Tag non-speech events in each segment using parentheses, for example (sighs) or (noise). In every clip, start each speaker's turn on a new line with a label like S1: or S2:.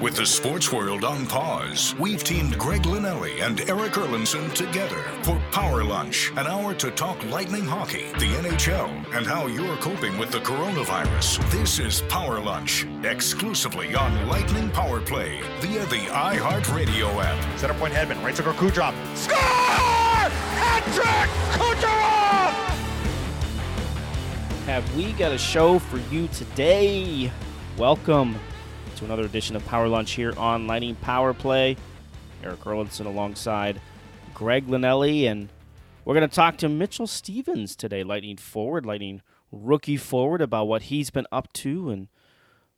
S1: With the sports world on pause, we've teamed Greg Linelli and Eric Erlendsson together for Power Lunch, an hour to talk lightning hockey, the NHL, and how you're coping with the coronavirus. This is Power Lunch, exclusively on Lightning Power Play via the iHeartRadio app.
S2: Center point Hedman, right circle Kucherov. Score! Hat Kucherov!
S3: Have we got a show for you today? Welcome to another edition of Power Lunch here on Lightning Power Play. Eric Erlendsson alongside Greg Linelli, and we're going to talk to Mitchell Stevens today, Lightning forward, Lightning rookie forward, about what he's been up to and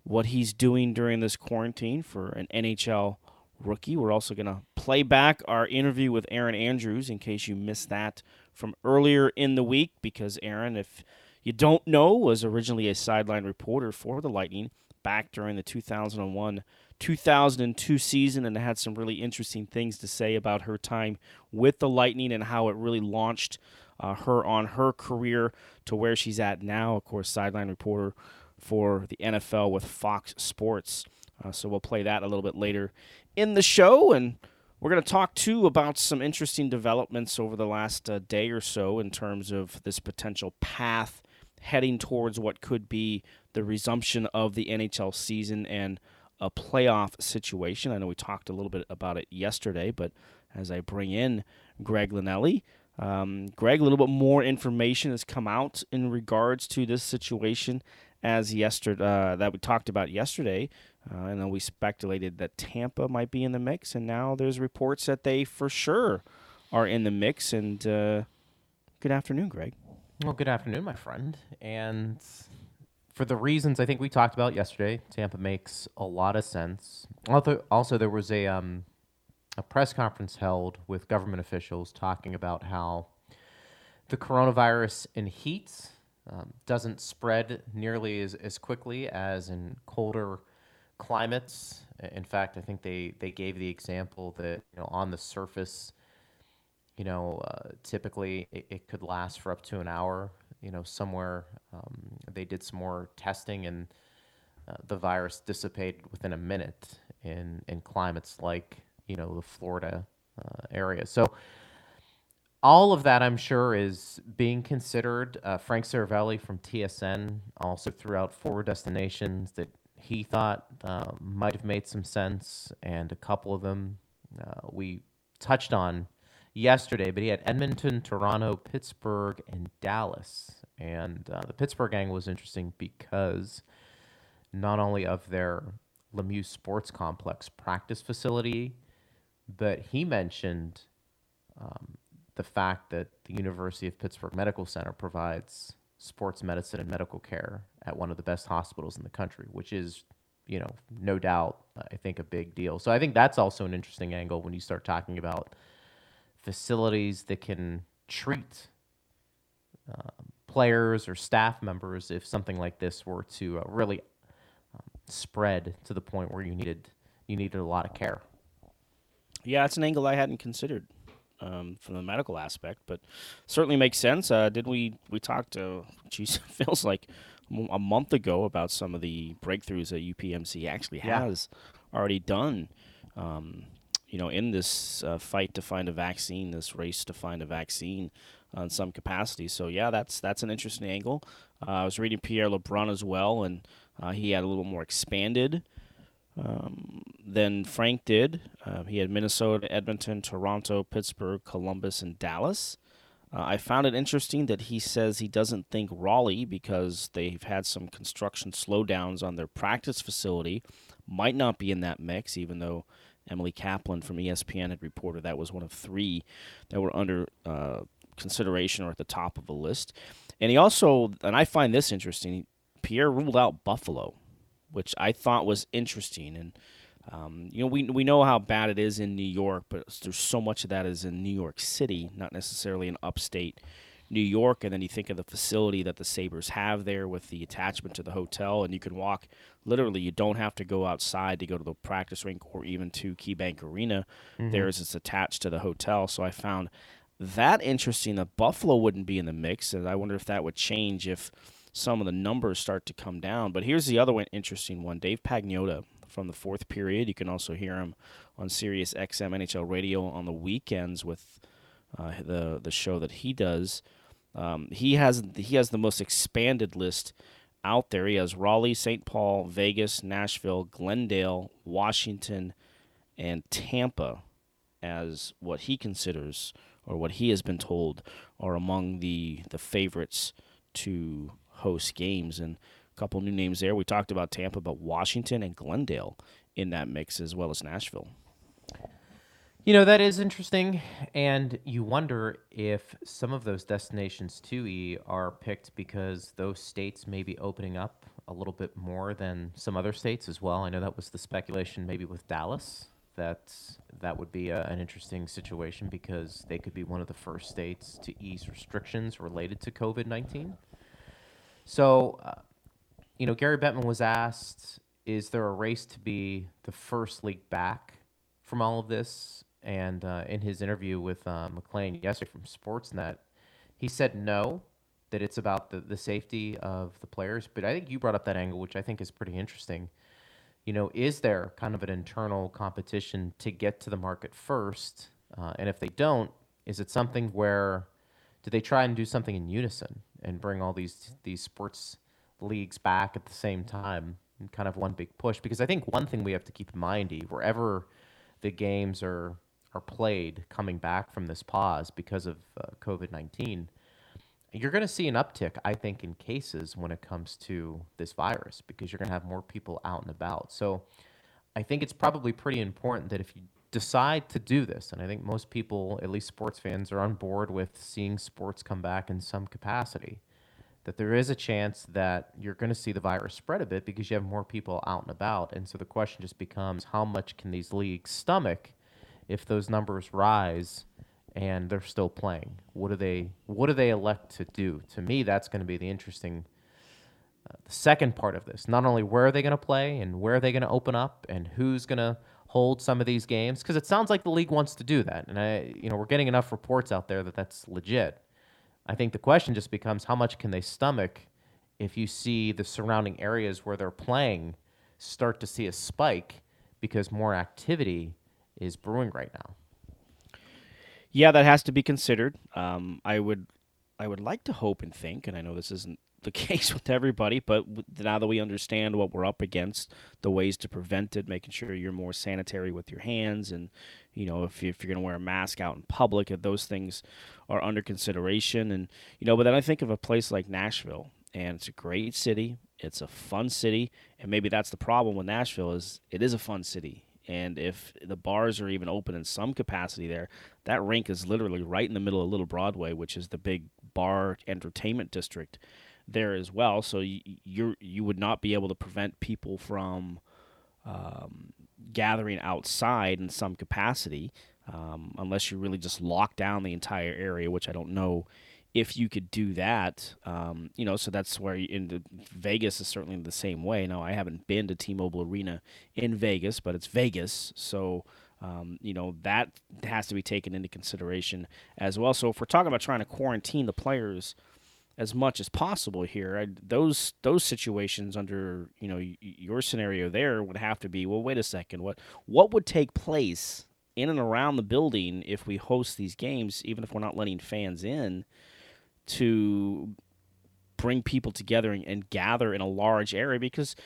S3: what he's doing during this quarantine for an NHL rookie. We're also going to play back our interview with Erin Andrews in case you missed that from earlier in the week, because Erin, if you don't know, was originally a sideline reporter for the Lightning back during the 2001 2002 season and had some really interesting things to say about her time with the Lightning and how it really launched uh, her on her career to where she's at now. Of course, sideline reporter for the NFL with Fox Sports. Uh, so we'll play that a little bit later in the show. And we're going to talk too about some interesting developments over the last uh, day or so in terms of this potential path heading towards what could be the resumption of the NHL season and a playoff situation. I know we talked a little bit about it yesterday, but as I bring in Greg Linelli, um, Greg, a little bit more information has come out in regards to this situation as yesterday uh, that we talked about yesterday. Uh, and then we speculated that Tampa might be in the mix, and now there's reports that they for sure are in the mix. And uh, good afternoon, Greg.
S4: Well, good afternoon, my friend. And for the reasons I think we talked about yesterday, Tampa makes a lot of sense. Also, also there was a um, a press conference held with government officials talking about how the coronavirus in heat um, doesn't spread nearly as, as quickly as in colder climates. In fact, I think they, they gave the example that you know on the surface you know, uh, typically it, it, could last for up to an hour. You know, somewhere um, they did some more testing and uh, the virus dissipated within a minute in, in climates like, you know, the Florida uh, area. So all of that, I'm sure, is being considered. Uh, Frank Seravalli from TSN also threw out four destinations that he thought uh, might have made some sense, and a couple of them uh, we touched on yesterday, but he had Edmonton, Toronto, Pittsburgh, and Dallas. And uh, the Pittsburgh angle was interesting because not only of their Lemieux Sports Complex practice facility, but he mentioned um, the fact that the University of Pittsburgh Medical Center provides sports medicine and medical care at one of the best hospitals in the country, which is, you know, no doubt, I think, a big deal. So I think that's also an interesting angle when you start talking about facilities that can treat uh, players or staff members if something like this were to uh, really um, spread to the point where you needed you needed a lot of care.
S3: Yeah, it's an angle I hadn't considered um, from the medical aspect, but certainly makes sense. Uh, did we we talked? Uh, geez, (laughs) feels like a month ago about some of the breakthroughs that UPMC actually yeah. has already done. Um, you know, in this uh, fight to find a vaccine, this race to find a vaccine on some capacity. So yeah, that's that's an interesting angle. Uh, I was reading Pierre LeBrun as well, and uh, he had a little more expanded um, than Frank did. Uh, he had Minnesota, Edmonton, Toronto, Pittsburgh, Columbus, and Dallas. Uh, I found it interesting that he says he doesn't think Raleigh, because they've had some construction slowdowns on their practice facility, might not be in that mix, even though Emily Kaplan from ESPN had reported that was one of three that were under uh, consideration or at the top of a list. And he also, and I find this interesting, Pierre ruled out Buffalo, which I thought was interesting. And, um, you know, we, we know how bad it is in New York, but there's so much of that is in New York City, not necessarily in upstate New York, and then you think of the facility that the Sabres have there with the attachment to the hotel, and you can walk literally, you don't have to go outside to go to the practice rink or even to KeyBank Arena. Mm-hmm. There's it's attached to the hotel. So I found that interesting that Buffalo wouldn't be in the mix, and I wonder if that would change if some of the numbers start to come down. But here's the other one interesting one Dave Pagnotta from the fourth period. You can also hear him on Sirius XM NHL Radio on the weekends with uh, the the show that he does. Um, he has he has the most expanded list out there. He has Raleigh, St. Paul, Vegas, Nashville, Glendale, Washington, and Tampa as what he considers or what he has been told are among the the favorites to host games and a couple new names there. We talked about Tampa, but Washington and Glendale in that mix as well as Nashville.
S4: You know, that is interesting. And you wonder if some of those destinations, too, E, are picked because those states may be opening up a little bit more than some other states as well. I know that was the speculation maybe with Dallas, that that would be a, an interesting situation because they could be one of the first states to ease restrictions related to COVID 19. So, uh, you know, Gary Bettman was asked, is there a race to be the first league back from all of this? And uh, in his interview with uh, MacLean yesterday from Sportsnet, he said no, that it's about the, the safety of the players. But I think you brought up that angle, which I think is pretty interesting. You know, is there kind of an internal competition to get to the market first? Uh, and if they don't, is it something where do they try and do something in unison and bring all these these sports leagues back at the same time kind of one big push? Because I think one thing we have to keep in mind, Eve, wherever the games are are played coming back from this pause because of uh, COVID 19, you're going to see an uptick, I think, in cases when it comes to this virus because you're going to have more people out and about. So I think it's probably pretty important that if you decide to do this, and I think most people, at least sports fans, are on board with seeing sports come back in some capacity, that there is a chance that you're going to see the virus spread a bit because you have more people out and about. And so the question just becomes how much can these leagues stomach if those numbers rise and they're still playing? What do they what do they elect to do? To me, that's going to be the interesting uh, the second part of this. Not only where are they going to play and where are they going to open up and who's going to hold some of these games because it sounds like the league wants to do that. And I you know, we're getting enough reports out there that that's legit. I think the question just becomes how much can they stomach if you see the surrounding areas where they're playing start to see a spike because more activity is brewing right now.
S3: Yeah, that has to be considered. Um, I would, I would like to hope and think, and I know this isn't (laughs) the case with everybody, but now that we understand what we're up against, the ways to prevent it, making sure you're more sanitary with your hands, and you know if, if you're going to wear a mask out in public, if those things are under consideration, and you know, but then I think of a place like Nashville, and it's a great city, it's a fun city, and maybe that's the problem with Nashville is it is a fun city. And if the bars are even open in some capacity there, that rink is literally right in the middle of Little Broadway, which is the big bar entertainment district there as well. So you you you would not be able to prevent people from um, gathering outside in some capacity um, unless you really just lock down the entire area, which I don't know if you could do that, um, you know, so that's where you, in the, Vegas is certainly the same way. Now, I haven't been to T-Mobile Arena in Vegas, but it's Vegas, so um, you know that has to be taken into consideration as well. So if we're talking about trying to quarantine the players as much as possible here, I, those those situations under you know your scenario there would have to be well. Wait a second, what what would take place in and around the building if we host these games, even if we're not letting fans in? To bring people together and, and gather in a large area because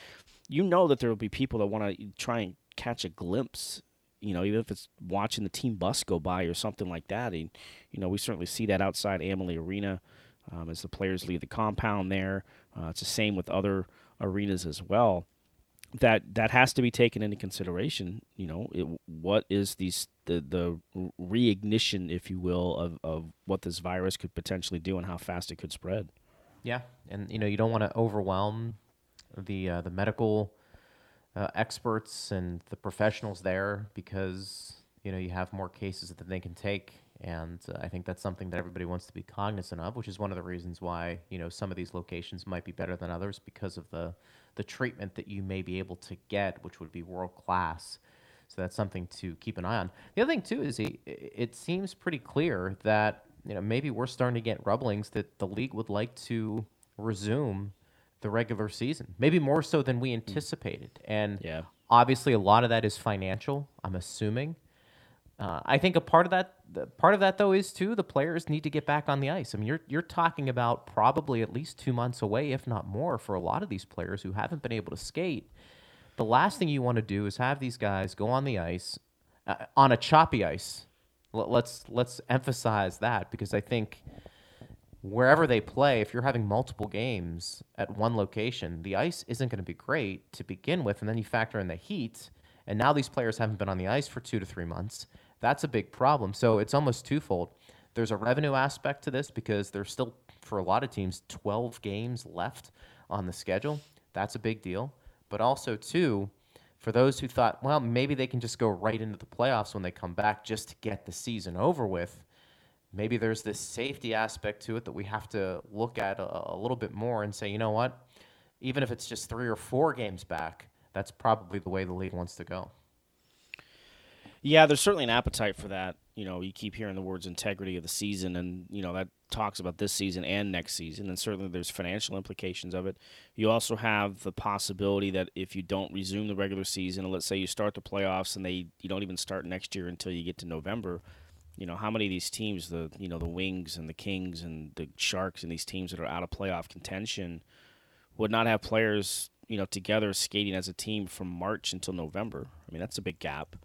S3: you know that there will be people that want to try and catch a glimpse you know, even if it's watching the team bus go by or something like that. And, you know, we certainly see that outside Amalie Arena um, as the players leave the compound there. Uh, it's the same with other arenas as well. That that has to be taken into consideration. You know, it, what is these the the reignition, if you will, of, of what this virus could potentially do and how fast it could spread.
S4: Yeah, and you know you don't want to overwhelm the uh, the medical uh, experts and the professionals there because you know you have more cases that they can take, and uh, I think that's something that everybody wants to be cognizant of, which is one of the reasons why you know some of these locations might be better than others because of the the treatment that you may be able to get, which would be world class. So that's something to keep an eye on. The other thing too is he, it seems pretty clear that you know maybe we're starting to get rumblings that the league would like to resume the regular season, maybe more so than we anticipated. And
S3: yeah.
S4: Obviously, a lot of that is financial. I'm assuming. Uh, I think a part of that, the part of that though, is too the players need to get back on the ice. I mean, you're you're talking about probably at least two months away, if not more, for a lot of these players who haven't been able to skate. The last thing you want to do is have these guys go on the ice uh, on a choppy ice. L- let's let's emphasize that because I think wherever they play, if you're having multiple games at one location, the ice isn't going to be great to begin with, and then you factor in the heat, and now these players haven't been on the ice for two to three months that's a big problem. So it's almost twofold. There's a revenue aspect to this because there's still, for a lot of teams, 12 games left on the schedule. That's a big deal. But also, too, for those who thought, well, maybe they can just go right into the playoffs when they come back just to get the season over with, maybe there's this safety aspect to it that we have to look at a, a little bit more and say, you know what? Even if it's just three or four games back, that's probably the way the league wants to go.
S3: Yeah, there's certainly an appetite for that. You know, you keep hearing the words integrity of the season, and, you know, that talks about this season and next season, and certainly there's financial implications of it. You also have the possibility that if you don't resume the regular season, and let's say you start the playoffs and they you don't even start next year until you get to November, you know, how many of these teams, the you know, the Wings and the Kings and the Sharks and these teams that are out of playoff contention would not have players, you know, together skating as a team from March until November. I mean, that's a big gap.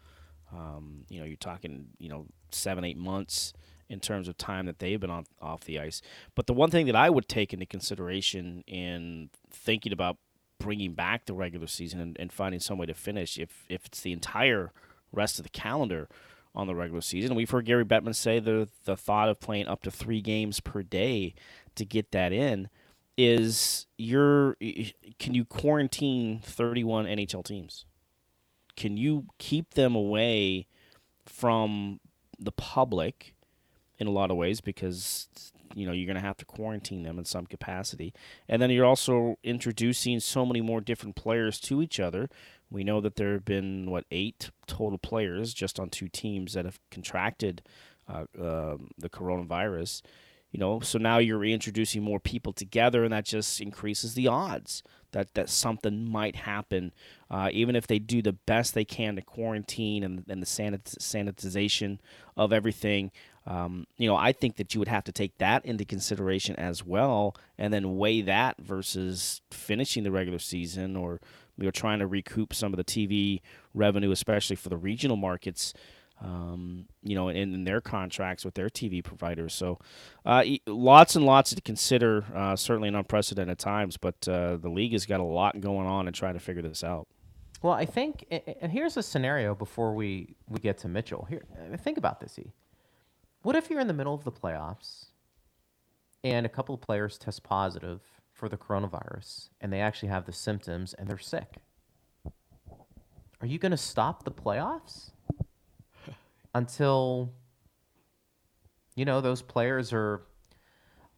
S3: Um, you know, you're talking, you know, seven, eight months in terms of time that they've been on, off the ice. But the one thing that I would take into consideration in thinking about bringing back the regular season and, and finding some way to finish, if, if it's the entire rest of the calendar on the regular season, we've heard Gary Bettman say the, the thought of playing up to three games per day to get that in is your can you quarantine 31 NHL teams? Can you keep them away from the public in a lot of ways? Because you know you're going to have to quarantine them in some capacity. And then you're also introducing so many more different players to each other. We know that there have been what eight total players just on two teams that have contracted uh, uh, the coronavirus you know? So now you're reintroducing more people together and that just increases the odds that that something might happen uh, even if they do the best they can to quarantine and, and the sanit- sanitization of everything um, you know i think that you would have to take that into consideration as well and then weigh that versus finishing the regular season or we are trying to recoup some of the tv revenue especially for the regional markets um, you know, in, in, their contracts with their TV providers. So, uh, lots and lots to consider. Uh, certainly in unprecedented times, but uh, the league has got a lot going on and trying to figure this out.
S4: Well, I think, and here's a scenario before we we get to Mitchell. Here, uh, think about this. E. What if you're in the middle of the playoffs, and a couple of players test positive for the coronavirus, and they actually have the symptoms, and they're sick? Are you going to stop the playoffs? Until you know those players are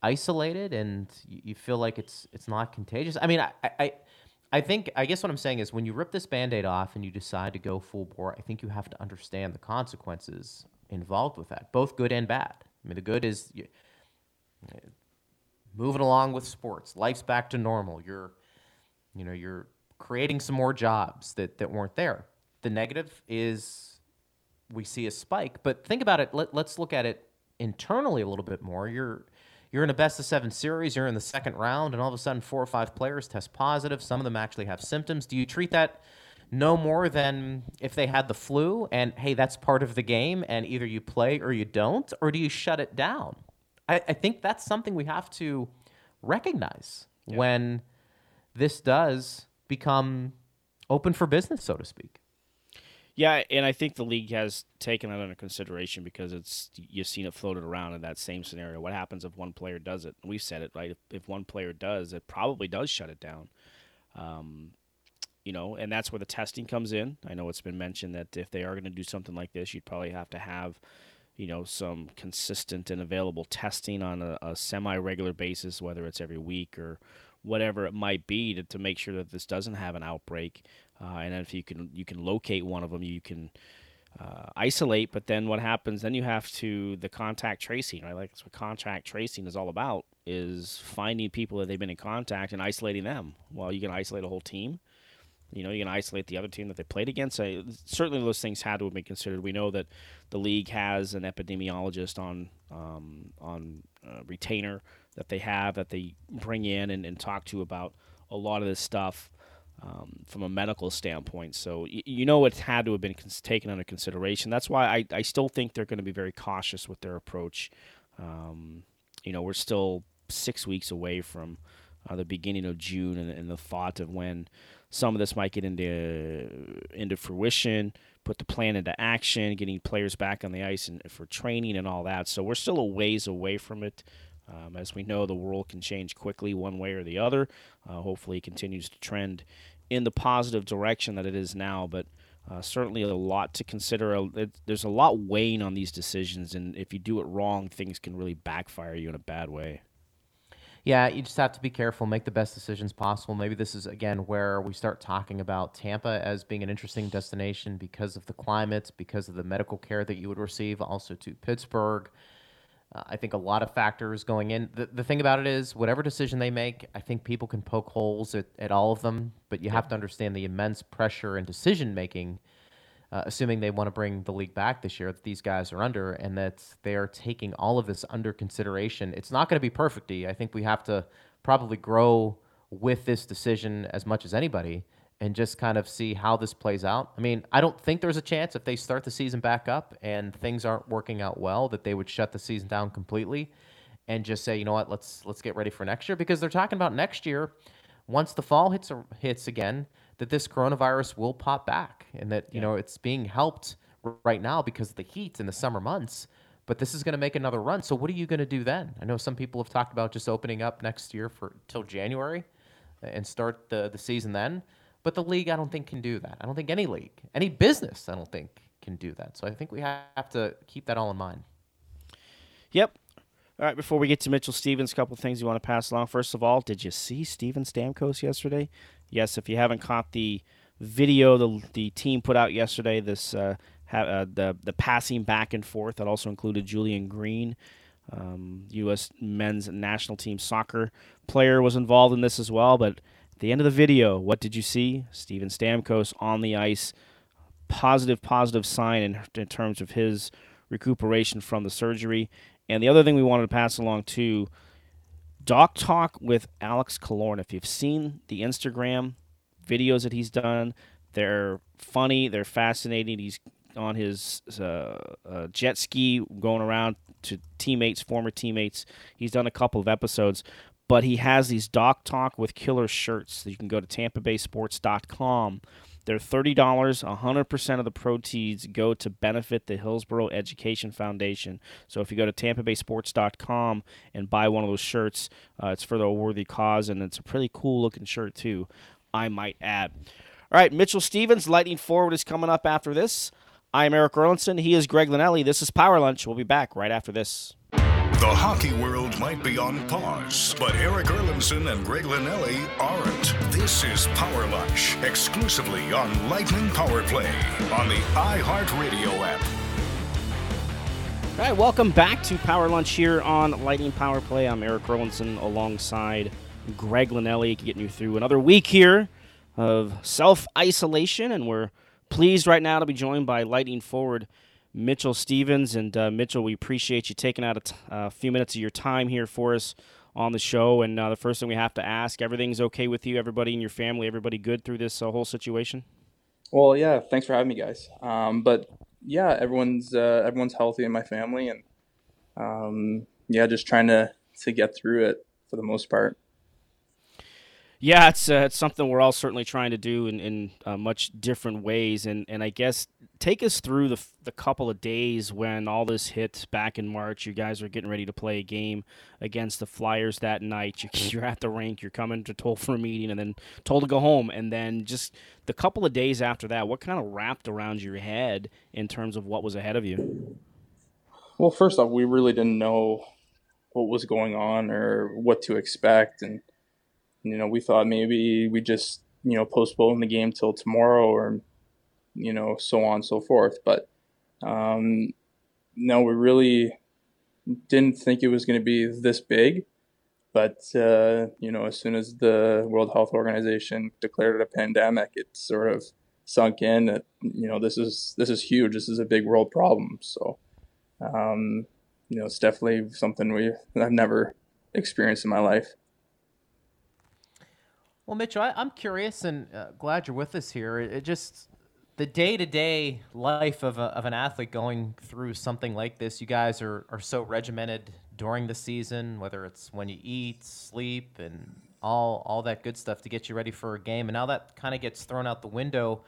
S4: isolated and you feel like it's it's not contagious. I mean, I, I I think I guess what I'm saying is when you rip this band-aid off and you decide to go full bore, I think you have to understand the consequences involved with that, both good and bad. I mean, the good is you, moving along with sports, life's back to normal. You're you know, you're creating some more jobs that that weren't there. The negative is we see a spike. But think about it. Let, let's look at it internally a little bit more. You're you're in a best of seven series. You're in the second round, and all of a sudden, four or five players test positive. Some of them actually have symptoms. Do you treat that no more than if they had the flu? And hey, that's part of the game, and either you play or you don't, or do you shut it down? I, I think that's something we have to recognize yeah. when this does become open for business, so to speak.
S3: Yeah, and I think the league has taken that under consideration because it's you've seen it floated around in that same scenario. What happens if one player does it? We've said it right. If, if one player does, it probably does shut it down. Um, you know, and that's where the testing comes in. I know it's been mentioned that if they are going to do something like this, you'd probably have to have, you know, some consistent and available testing on a, a semi-regular basis, whether it's every week or whatever it might be, to, to make sure that this doesn't have an outbreak. Uh, and if you can you can locate one of them, you can uh, isolate. But then what happens? Then you have to the contact tracing, right? Like that's what contact tracing is all about: is finding people that they've been in contact and isolating them. Well, you can isolate a whole team. you know, you can isolate the other team that they played against. I, certainly, those things had to have been considered. We know that the league has an epidemiologist on um, on uh, retainer that they have that they bring in and, and talk to about a lot of this stuff um, from a medical standpoint. So y- you know it had to have been cons- taken under consideration. That's why I, I still think they're going to be very cautious with their approach. Um, you know, we're still six weeks away from uh, the beginning of June and, and, the thought of when some of this might get into into fruition, put the plan into action, getting players back on the ice and for training and all that. So we're still a ways away from it. Um, as we know, the world can change quickly one way or the other. Uh, hopefully, it continues to trend in the positive direction that it is now. But uh, certainly a lot to consider. There's a lot weighing on these decisions, and if you do it wrong, things can really backfire you in a bad way.
S4: Yeah, you just have to be careful, make the best decisions possible. Maybe this is again where we start talking about Tampa as being an interesting destination because of the climate, because of the medical care that you would receive, also to Pittsburgh. Uh, I think a lot of factors going in. The, the thing about it is, whatever decision they make, I think people can poke holes at, at all of them, but you have to understand the immense pressure and decision making, uh, assuming they want to bring the league back this year, that these guys are under, and that they are taking all of this under consideration. It's not going to be perfecty. I think we have to probably grow with this decision as much as anybody and just kind of see how this plays out. I mean, I don't think there's a chance if they start the season back up and things aren't working out well that they would shut the season down completely and just say, you know what, let's let's get ready for next year. Because they're talking about next year once the fall hits hits again that this coronavirus will pop back and that you yeah. know it's being helped right now because of the heat in the summer months but this is going to make another run. So what are you going to do then? I know some people have talked about just opening up next year for till january and start the, the season then but the league, I don't think, can do that. I don't think any league, any business, I don't think can do that. So I think we have to keep that all in mind.
S3: Yep. All right, before we get to Mitchell Stevens, a couple things you want to pass along. First of all, did you see Steven Stamkos yesterday? Yes, if you haven't caught the video the, the team put out yesterday, this uh, ha- uh, the the passing back and forth that also included Julian Green, um, U.S. men's national team soccer player was involved in this as well. But the end of the video, what did you see? Steven Stamkos on the ice. Positive, positive sign in, in terms of his recuperation from the surgery. And the other thing we wanted to pass along to Doc Talk with Alex Killorn. If you've seen the Instagram videos that he's done, they're funny, they're fascinating. He's on his uh, uh, jet ski going around to teammates, former teammates. He's done a couple of episodes but he has these Doc Talk with Killer shirts you can go to tampabaysports.com. They're $30. 100% of the proceeds go to benefit the Hillsborough Education Foundation. So if you go to tampabaysports.com and buy one of those shirts, uh, it's for the worthy cause, and it's a pretty cool looking shirt, too, I might add. All right, Mitchell Stevens, Lightning Forward is coming up after this. I'm Eric Erlendsson. He is Greg Linelli. This is Power Lunch. We'll be back right after this.
S1: The hockey world might be on pause, but Eric Erlendsson and Greg Linelli aren't. This is Power Lunch, exclusively on Lightning Power Play on the iHeartRadio app.
S3: All right, welcome back to Power Lunch here on Lightning Power Play. I'm Eric Erlendsson alongside Greg Linelli, getting you through another week here of self isolation, and we're pleased right now to be joined by Lightning Forward Mitchell Stevens. And uh, Mitchell, we appreciate you taking out a, t- a few minutes of your time here for us on the show. And uh, the first thing we have to ask everything's okay with you, everybody in your family, everybody good through this uh, whole situation?
S5: Well, yeah, thanks for having me, guys. Um, but yeah, everyone's uh, everyone's healthy in my family, and um, yeah, just trying to to get through it for the most part.
S3: Yeah, it's uh, it's something we're all certainly trying to do in, in uh, much different ways, and, and I guess take us through the the couple of days when all this hit back in March. You guys are getting ready to play a game against the Flyers that night. (laughs) You're at the rink. You're coming to told for a meeting, and then told to go home. And then just the couple of days after that, what kind of wrapped around your head in terms of what was ahead of you?
S5: Well, first off, we really didn't know what was going on or what to expect, and you know, we thought maybe we just, you know, postpone the game till tomorrow or, you know, so on and so forth. But um, no, we really didn't think it was going to be this big. but uh, you know, as soon as the World Health Organization declared it a pandemic, it sort of sunk in that you know this is this is huge. This is a big world problem. So, um, you know, it's definitely something we I've never experienced in my life.
S4: Well, Mitchell, I, am curious and uh, glad you're with us here. It, it just the day to day life of, a, of an athlete going through something like this. You guys are, are so regimented during the season, whether it's when you eat, sleep, and all all that good stuff to get you ready for a game. And now that kind of gets thrown out the window.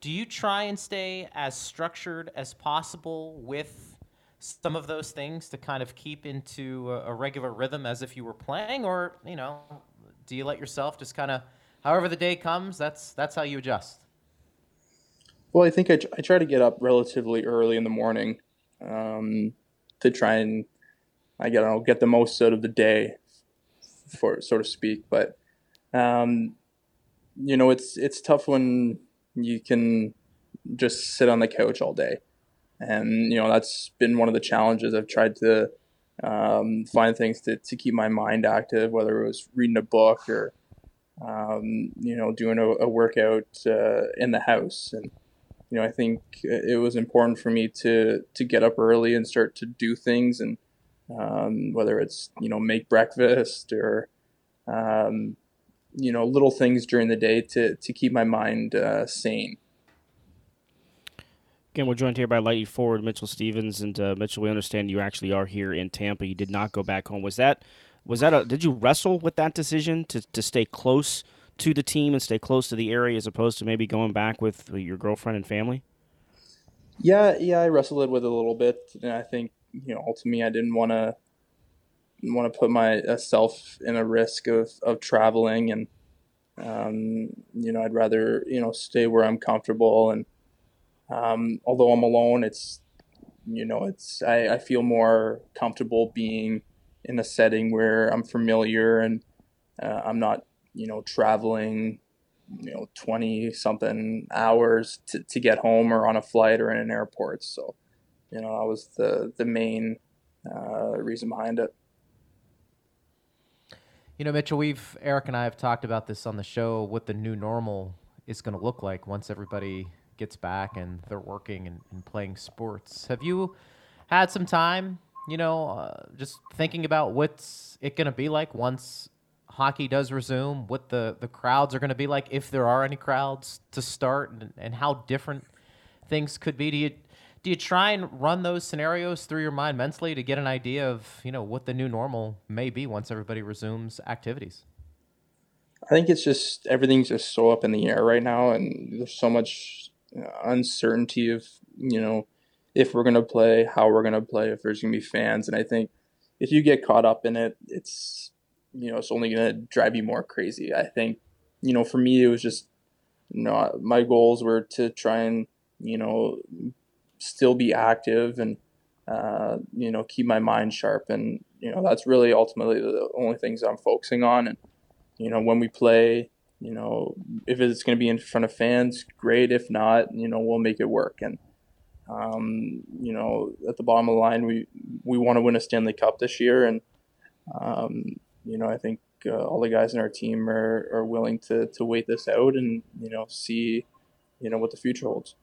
S4: Do you try and stay as structured as possible with some of those things to kind of keep into a, a regular rhythm as if you were playing, or you know, do you let yourself just kind of, however the day comes, that's that's how you adjust?
S5: Well, I think I, I try to get up relatively early in the morning um, to try and I know get the most out of the day, for so to speak. But um, you know, it's it's tough when you can just sit on the couch all day, and you know that's been one of the challenges. I've tried to um, find things to, to keep my mind active, whether it was reading a book or um, you know doing a, a workout uh, in the house. And you know, I think it was important for me to to get up early and start to do things and um, whether it's you know make breakfast or um, you know little things during the day to to keep my mind uh, sane.
S3: Again, we're joined here by Lightning forward Mitchell Stevens, and uh, Mitchell, we understand you actually are here in Tampa. You did not go back home. Was that was that a? Did you wrestle with that decision to to stay close to the team and stay close to the area as opposed to maybe going back with your girlfriend and family?
S5: Yeah, yeah, I wrestled with it a little bit, and I think you know, ultimately, I didn't want to want to put myself in a risk of of traveling, and um, you know, I'd rather you know stay where I'm comfortable. And um, although I'm alone, it's you know, it's I, I feel more comfortable being in a setting where I'm familiar and uh, I'm not you know traveling you know 20 something hours to, to get home or on a flight or in an airport so you know, that was the the main uh, reason behind it.
S4: You know, Mitchell, we've Eric and I have talked about this on the show. What the new normal is going to look like once everybody gets back and they're working and, and playing sports. Have you had some time, you know, uh, just thinking about what's it going to be like once hockey does resume? What the the crowds are going to be like if there are any crowds to start, and, and how different things could be. Do you do you try and run those scenarios through your mind mentally to get an idea of you know what the new normal may be once everybody resumes activities
S5: i think it's just everything's just so up in the air right now and there's so much uncertainty of you know if we're going to play how we're going to play if there's going to be fans. And i think if you get caught up in it it's you know it's only going to drive you more crazy. I think you know for me it was just you know my goals were to try and you know still be active and uh, you know keep my mind sharp. And you know that's really ultimately the only things I'm focusing on. And you know when we play you know if it's going to be in front of fans great. If not you know we'll make it work. And um, you know at the bottom of the line we we want to win a Stanley Cup this year. And um, you know I think uh, all the guys in our team are, are willing to to wait this out and you know see you know what the future holds.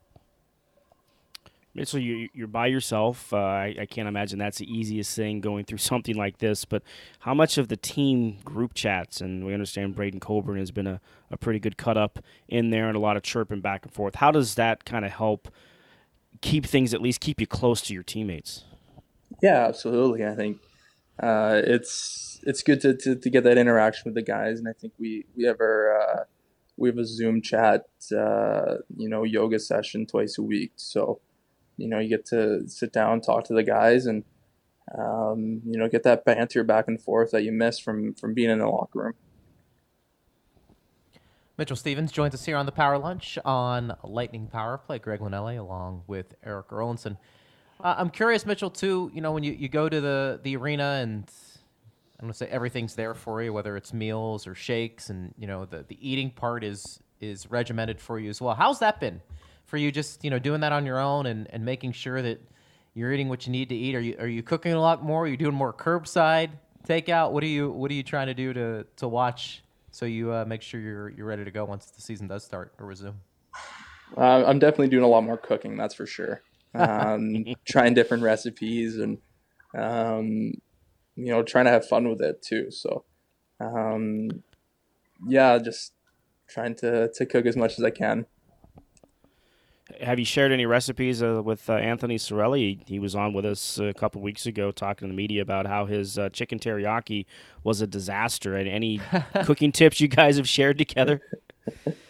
S3: So you, you're by yourself. Uh, I, I, can't imagine that's the easiest thing going through (laughs) something like this. But how much of the team group chats, and we understand Braydon Coburn has been a, a pretty good cut up in there and a lot of chirping back and forth. How does that kind of help keep things, at least keep you close to your teammates?
S5: Yeah, absolutely. I think uh, it's it's good to, to, to, get that interaction with the guys, and I think we we have our uh, we have a Zoom chat, uh, you know, yoga session twice a week. So you know, you get to sit down, talk to the guys, and um, you know, get that banter back and forth that you miss from from being in the locker room.
S4: Mitchell Stevens joins us here on the Power Lunch on Lightning Power Play. Greg Linelli along with Eric Erlendsson. Uh, I'm curious, Mitchell, too. You know, when you, you go to the the arena and I'm gonna say everything's there for you, whether it's meals or shakes, and you know the the eating part is is regimented for you as well. How's that been? For you just you know doing that on your own and, and making sure that you're eating what you need to eat? Are you are you cooking a lot more? Are you doing more curbside takeout? What are you What are you trying to do to to watch so you uh, make sure you're you're ready to go once the season does start or resume?
S5: Uh, I'm definitely doing a lot more cooking. That's for sure. Um, (laughs) trying different recipes and um, you know trying to have fun with it too. So um, yeah, just trying to to cook as much as I can.
S3: Have you shared any recipes uh, with uh, Anthony Cirelli? He, he, was on with us a couple weeks ago talking to the media about how his uh, chicken teriyaki was a disaster. And any (laughs) cooking tips you guys have shared together?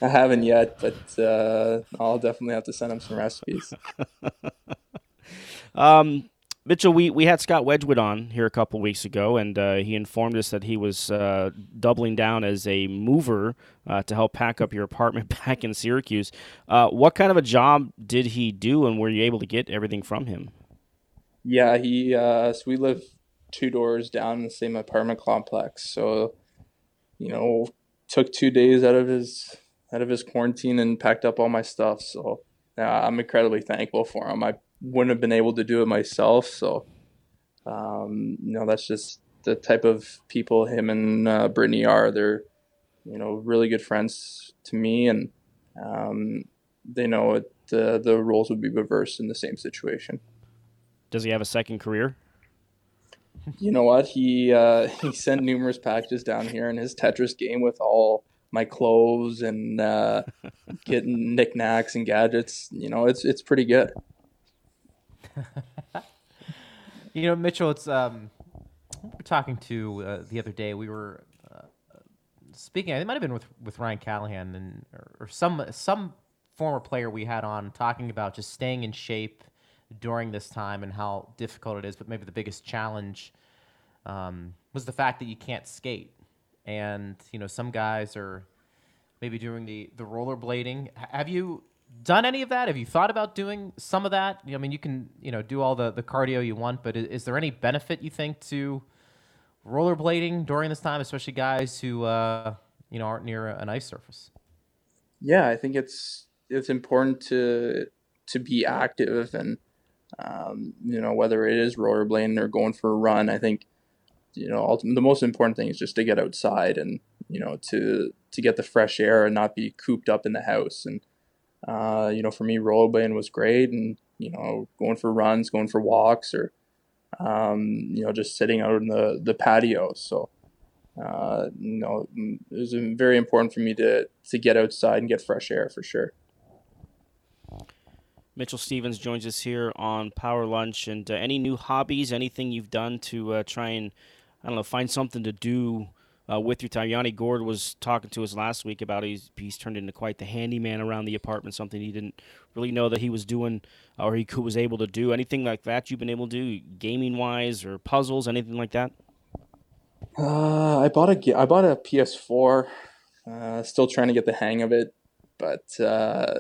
S5: I haven't yet, but uh, I'll definitely have to send him some recipes. (laughs)
S3: um, Mitchell, we, we had Scott Wedgewood on here a couple weeks ago, and uh, he informed us that he was uh, doubling down as a mover uh, to help pack up your apartment (laughs) back in Syracuse. Uh, what kind of a job did he do, and were you able to get everything from him?
S5: Yeah, he. Uh, so we live two doors down in the same apartment complex. So, you know, took two days out of his out of his quarantine and packed up all my stuff. So, I'm incredibly thankful for him. I wouldn't have been able to do it myself. So, um, you know, that's just the type of people him and uh, Brittany are. They're, you know, really good friends to me, and um, they know it, the the roles would be reversed in the same situation.
S3: Does he have a second career?
S5: You know what? He uh, (laughs) he sent numerous packages down here in his Tetris game with all my clothes and uh, (laughs) getting knickknacks and gadgets. You know, it's it's pretty good. (laughs)
S4: you know, Mitchell, it's um, we were talking to uh, the other day. We were uh, speaking. It might have been with with Ryan Callahan and or, or some some former player we had on talking about just staying in shape during this time and how difficult it is. But maybe the biggest challenge um, was the fact that you can't skate, and you know some guys are maybe doing the the rollerblading. Have you done any of that? Have you thought about doing some of that? I mean, you can you know do all the the cardio you want, but is, is there any benefit you think to rollerblading during this time, especially guys who uh, you know aren't near an ice surface?
S5: Yeah, I think it's it's important to to be active and um, you know whether it is rollerblading or going for a run. I think you know the most important thing is just to get outside and you know to to get the fresh air and not be cooped up in the house and uh, you know, for me, rollerblading was great, and you know, going for runs, going for walks, or um, you know, just sitting out in the the patio. So, uh, you know, it was very important for me to to get outside and get fresh air for sure.
S3: Mitchell Stevens joins us here on Power Lunch, and uh, any new hobbies, anything you've done to uh, try and I don't know, find something to do uh, with your time. Yanni Gourde was talking to us last week about he's he's turned into quite the handyman around the apartment. Something he didn't really know that he was doing or he was able to do. Anything like that you've been able to do, gaming wise or puzzles, anything like that?
S5: Uh, I bought a I bought a PS4. Uh, still trying to get the hang of it, but uh,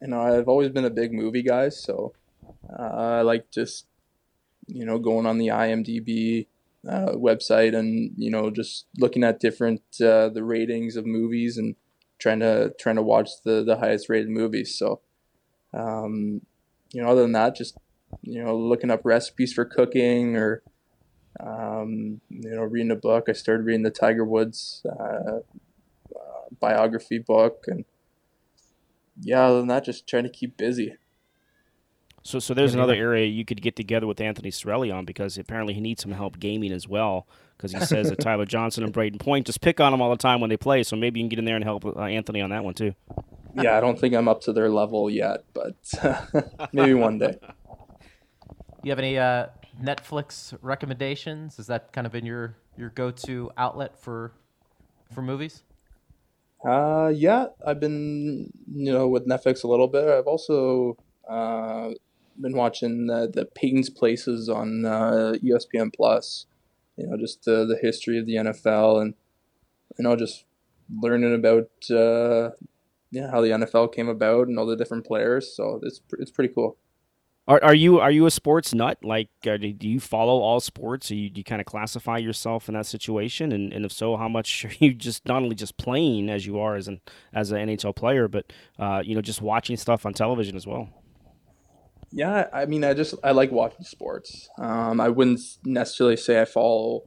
S5: you know I've always been a big movie guy, so uh, I like just you know going on the IMDb uh, website and you know just looking at different uh, the ratings of movies and trying to trying to watch the the highest rated movies. So, um, you know, other than that, just you know, looking up recipes for cooking or um, you know, reading a book. I started reading the Tiger Woods uh, biography book, and yeah, other than that, just trying to keep busy.
S3: So, so there's another area you could get together with Anthony Cirelli on because apparently he needs some help gaming as well. Because he says that (laughs) Tyler Johnson and Brayden Point just pick on him all the time when they play. So maybe you can get in there and help uh, Anthony on that one too.
S5: Yeah, I don't think I'm up to their level yet, but (laughs) maybe one day.
S4: You have any uh, Netflix recommendations? Is that kind of been your your go-to outlet for for movies?
S5: Uh, yeah, I've been you know with Netflix a little bit. I've also uh, been watching the, the Peyton's Places on uh, ESPN Plus. You know, just uh, the history of the NFL and you know just learning about uh, yeah how the NFL came about and all the different players. So it's it's pretty cool.
S3: Are, are you are you a sports nut? Like, uh, do you follow all sports? Or you, do you kind of classify yourself in that situation? And, and if so, how much (laughs) are you just not only just playing as you are as an as an NHL player, but uh, you know just watching stuff on television as well?
S5: Yeah, I mean, I just I like watching sports. Um, I wouldn't necessarily say I follow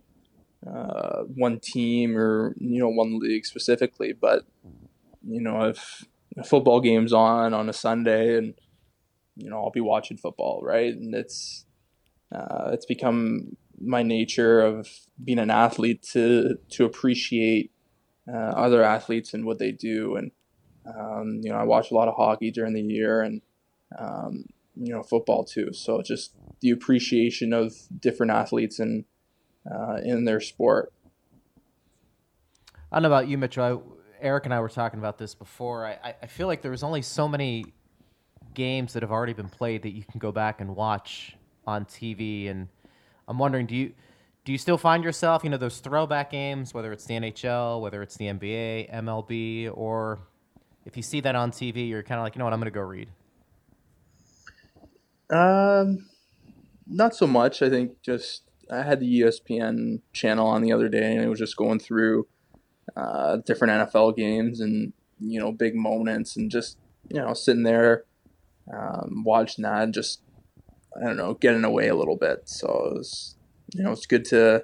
S5: uh, one team or you know one league specifically, but you know if a football game's on on a Sunday and you know I'll be watching football, right? And it's uh, it's become my nature of being an athlete to to appreciate uh, other athletes and what they do, and um, you know I watch a lot of hockey during the year and um, you know football too. So just the appreciation of different athletes and uh, in their sport.
S4: I don't know about you, Mitchell. I, Eric and I were talking about this before. I, I feel like there's only so many games that have already been played that you can go back and watch on TV. And I'm wondering, do you do you still find yourself, you know, those throwback games, whether it's the NHL, whether it's the NBA, MLB, or if you see that on TV, you're kind of like, you know what, I'm going to go read.
S5: Um, not so much. I think just I had the ESPN channel on the other day, and it was just going through uh, different NFL games and you know big moments, and just you know sitting there um, watching that, and just I don't know, getting away a little bit. So it was, you know, it's good to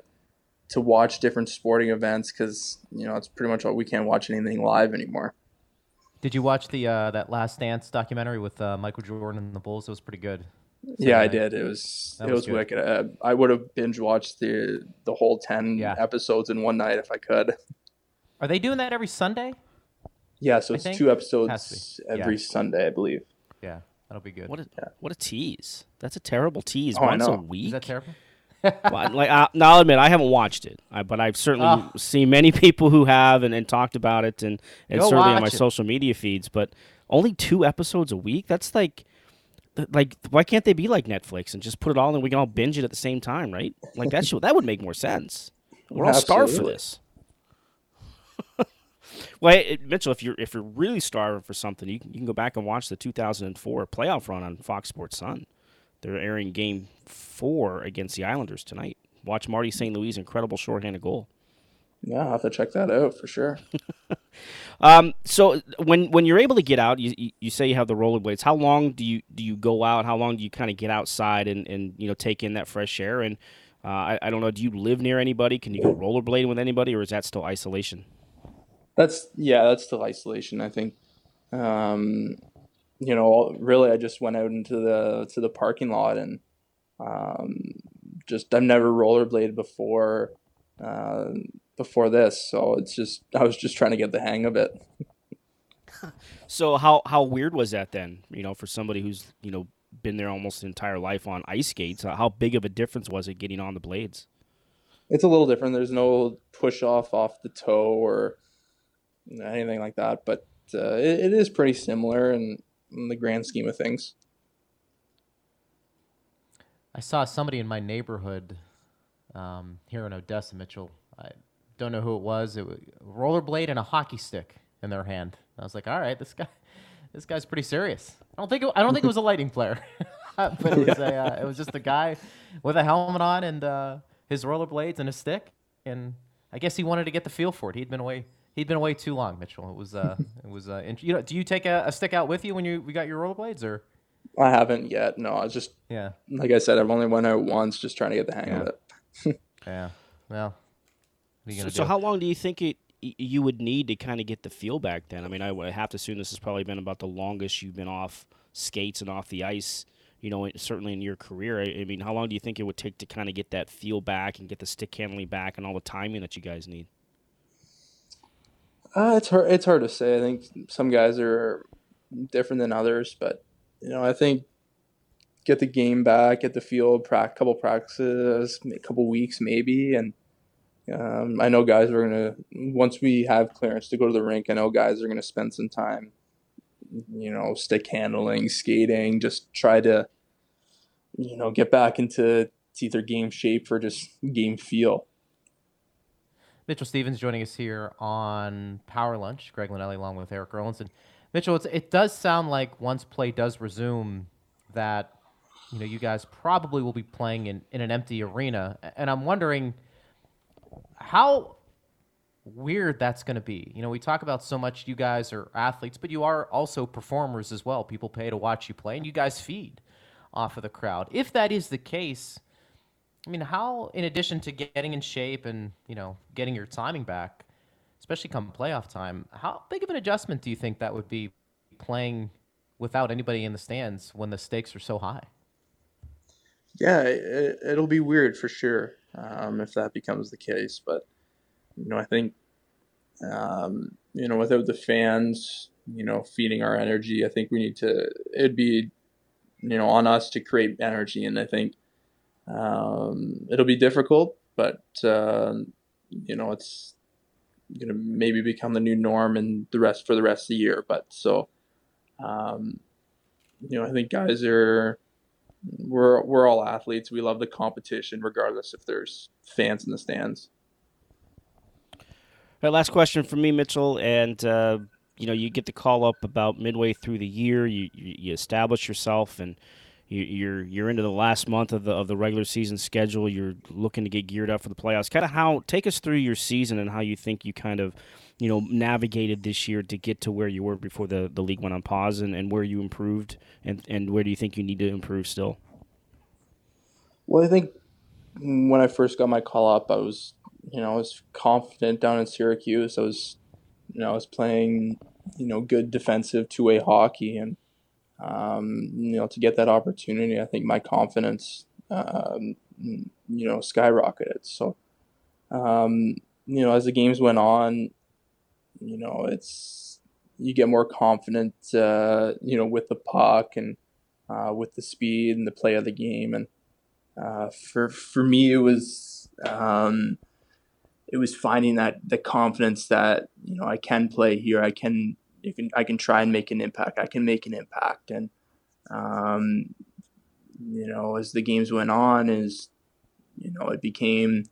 S5: to watch different sporting events because you know it's pretty much all we can't watch anything live anymore.
S4: Did you watch the uh, that Last Dance documentary with uh, Michael Jordan and the Bulls? It was pretty good.
S5: yeah, I did. It was it
S4: was
S5: was, wicked. Uh, I would have binge watched the the whole ten
S4: Yeah.
S5: episodes in one night if I could.
S4: Are they doing that every Sunday?
S5: Yeah, so
S4: I
S5: it's
S4: think
S5: two episodes
S4: to
S5: every
S4: Yeah.
S5: Sunday, I believe.
S4: Yeah, that'll be good.
S3: What a what a tease. That's a terrible tease.
S5: Oh, I
S3: Once a week.
S4: Is that terrible?
S3: Well, like I, now, I'll admit I haven't watched it, I, but I've certainly
S4: Oh.
S3: seen many (laughs) people who have and, and talked about it, and, and certainly on my
S4: it.
S3: social media feeds. But only two episodes a week? That's like, like why can't they be like Netflix and just put it all in and we can all binge it at the same time, right? Like that should, that would make more sense. We're all starved for this. (laughs) well, it, Mitchell, if you're if you're really starving for something, you can, you can go back and watch the 2004 playoff run on Fox Sports Sun. They're airing Game Four against the Islanders tonight. Watch Marty St. Louis' incredible shorthanded goal.
S5: Yeah, I'll have to check that out for sure. (laughs)
S3: Um, so when when you're able to get out, you, you, you say you have the rollerblades. How long do you do you go out? How long do you kind of get outside and, and you know take in that fresh air? And uh, I, I don't know. Do you live near anybody? Can you go rollerblading with anybody, or is that still isolation?
S5: That's yeah, that's still isolation. I think. Um, you know, really, I just went out into the to the parking lot and um, just I've never rollerbladed before uh, before this, so it's just I was just trying to get the hang of it. (laughs)
S3: So how how weird was that then? You know, for somebody who's you know been there almost entire life on ice skates, how big of a difference was it getting on the blades?
S5: It's a little different. There's no push off off the toe or anything like that, but uh, it, it is pretty similar in, in the grand scheme of things.
S4: I saw somebody in my neighborhood um, here in Odessa, Mitchell. I don't know who it was. It was a rollerblade and a hockey stick in their hand. I was like, all right, this guy, (laughs) this guy's pretty serious. I don't think it, I don't think it was a Lightning player, (laughs) but it was a uh, it was just a guy with a helmet on and uh, his rollerblades and a stick. And I guess he wanted to get the feel for it. He'd been away. He'd been away too long, Mitchell. It was uh, (laughs) it was uh, int- you know. Do you take a, a stick out with you when you we got your rollerblades or?
S5: I haven't yet. No, I was just
S4: Yeah.
S5: like I said, I've only went out once, just trying to get the hang of it. (laughs)
S4: Yeah. Well, what are you
S3: So, so how long do you think it you would need to kind of get the feel back then? I mean, I would have to assume this has probably been about the longest you've been off skates and off the ice. You know, certainly in your career. I, I mean, how long do you think it would take to kind of get that feel back and get the stick handling back and all the timing that you guys need?
S5: Uh, it's hard. It's hard to say. I think some guys are different than others, but you know, I think get the game back, get the field, prac- couple practices, a couple weeks maybe, and um, I know guys are gonna once we have clearance to go to the rink. I know guys are gonna spend some time, you know, stick handling, skating, just try to, you know, get back into to either game shape or just game feel.
S4: Mitchell Stephens joining us here on Power Lunch. Greg Linnelli along with Eric Erlendsson. Mitchell, it does sound like once play does resume, that you know you guys probably will be playing in, in an empty arena, and I'm wondering how weird that's going to be. You know, we talk about so much. You guys are athletes, but you are also performers as well. People pay to watch you play, and you guys feed off of the crowd. If that is the case, I mean, how in addition to getting in shape and you know getting your timing back, especially come playoff time, how big of an adjustment do you think that would be playing without anybody in the stands when the stakes are so high?
S5: Yeah, it, it'll be weird for sure um, if that becomes the case. But you know, I think um, you know without the fans, you know, feeding our energy, I think we need to. It'd be you know on us to create energy, and I think um, it'll be difficult, but uh, you know it's gonna maybe become the new norm and the rest for the rest of the year. But so um, you know, I think guys are we're we're all athletes. We love the competition, regardless if there's fans in the stands.
S3: All right, last question for me, Mitchell, and uh, you know you get the call up about midway through the year. You you, you establish yourself and. You, you're you're into the last month of the of the regular season schedule. You're looking to get geared up for the playoffs. Kind of how take us through your season and how you think you kind of you know navigated this year to get to where you were before the, the league went on pause and, and where you improved and, and where do you think you need to improve still
S5: well i think when i first got my call up i was you know i was confident down in syracuse i was you know i was playing you know good defensive two-way hockey and um, you know to get that opportunity i think my confidence um, you know skyrocketed so um, you know as the games went on you know, it's you get more confident, uh, you know, with the puck and uh, with the speed and the play of the game. And uh, for for me, it was um, it was finding that the confidence that you know I can play here. I can you can I can try and make an impact. I can make an impact. And um, you know, as the games went on, is you know, it became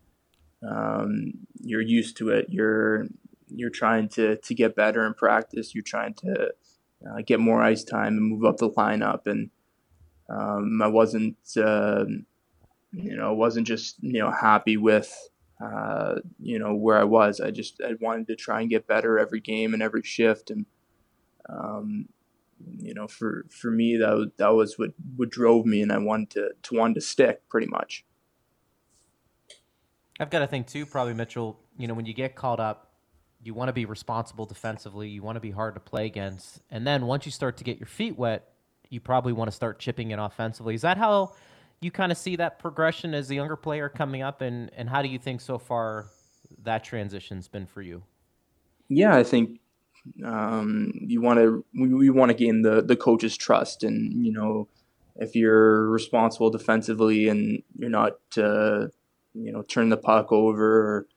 S5: um, you're used to it. You're you're trying to to get better in practice. You're trying to uh, get more ice time and move up the lineup. And um, I wasn't, uh, you know, wasn't just you know happy with uh, you know where I was. I just I wanted to try and get better every game and every shift. And um, you know, for for me that that was what what drove me, and I wanted to to want to stick pretty much.
S4: I've got to think too, probably Mitchell. You know, when you get called up you want to be responsible defensively. You want to be hard to play against. And then once you start to get your feet wet, you probably want to start chipping in offensively. Is that how you kind of see that progression as a younger player coming up? And, and how do you think so far that transition's been for you?
S5: Yeah, I think um, you want to we, want to gain the the coach's trust, and you know if you're responsible defensively and you're not uh, you know turn the puck over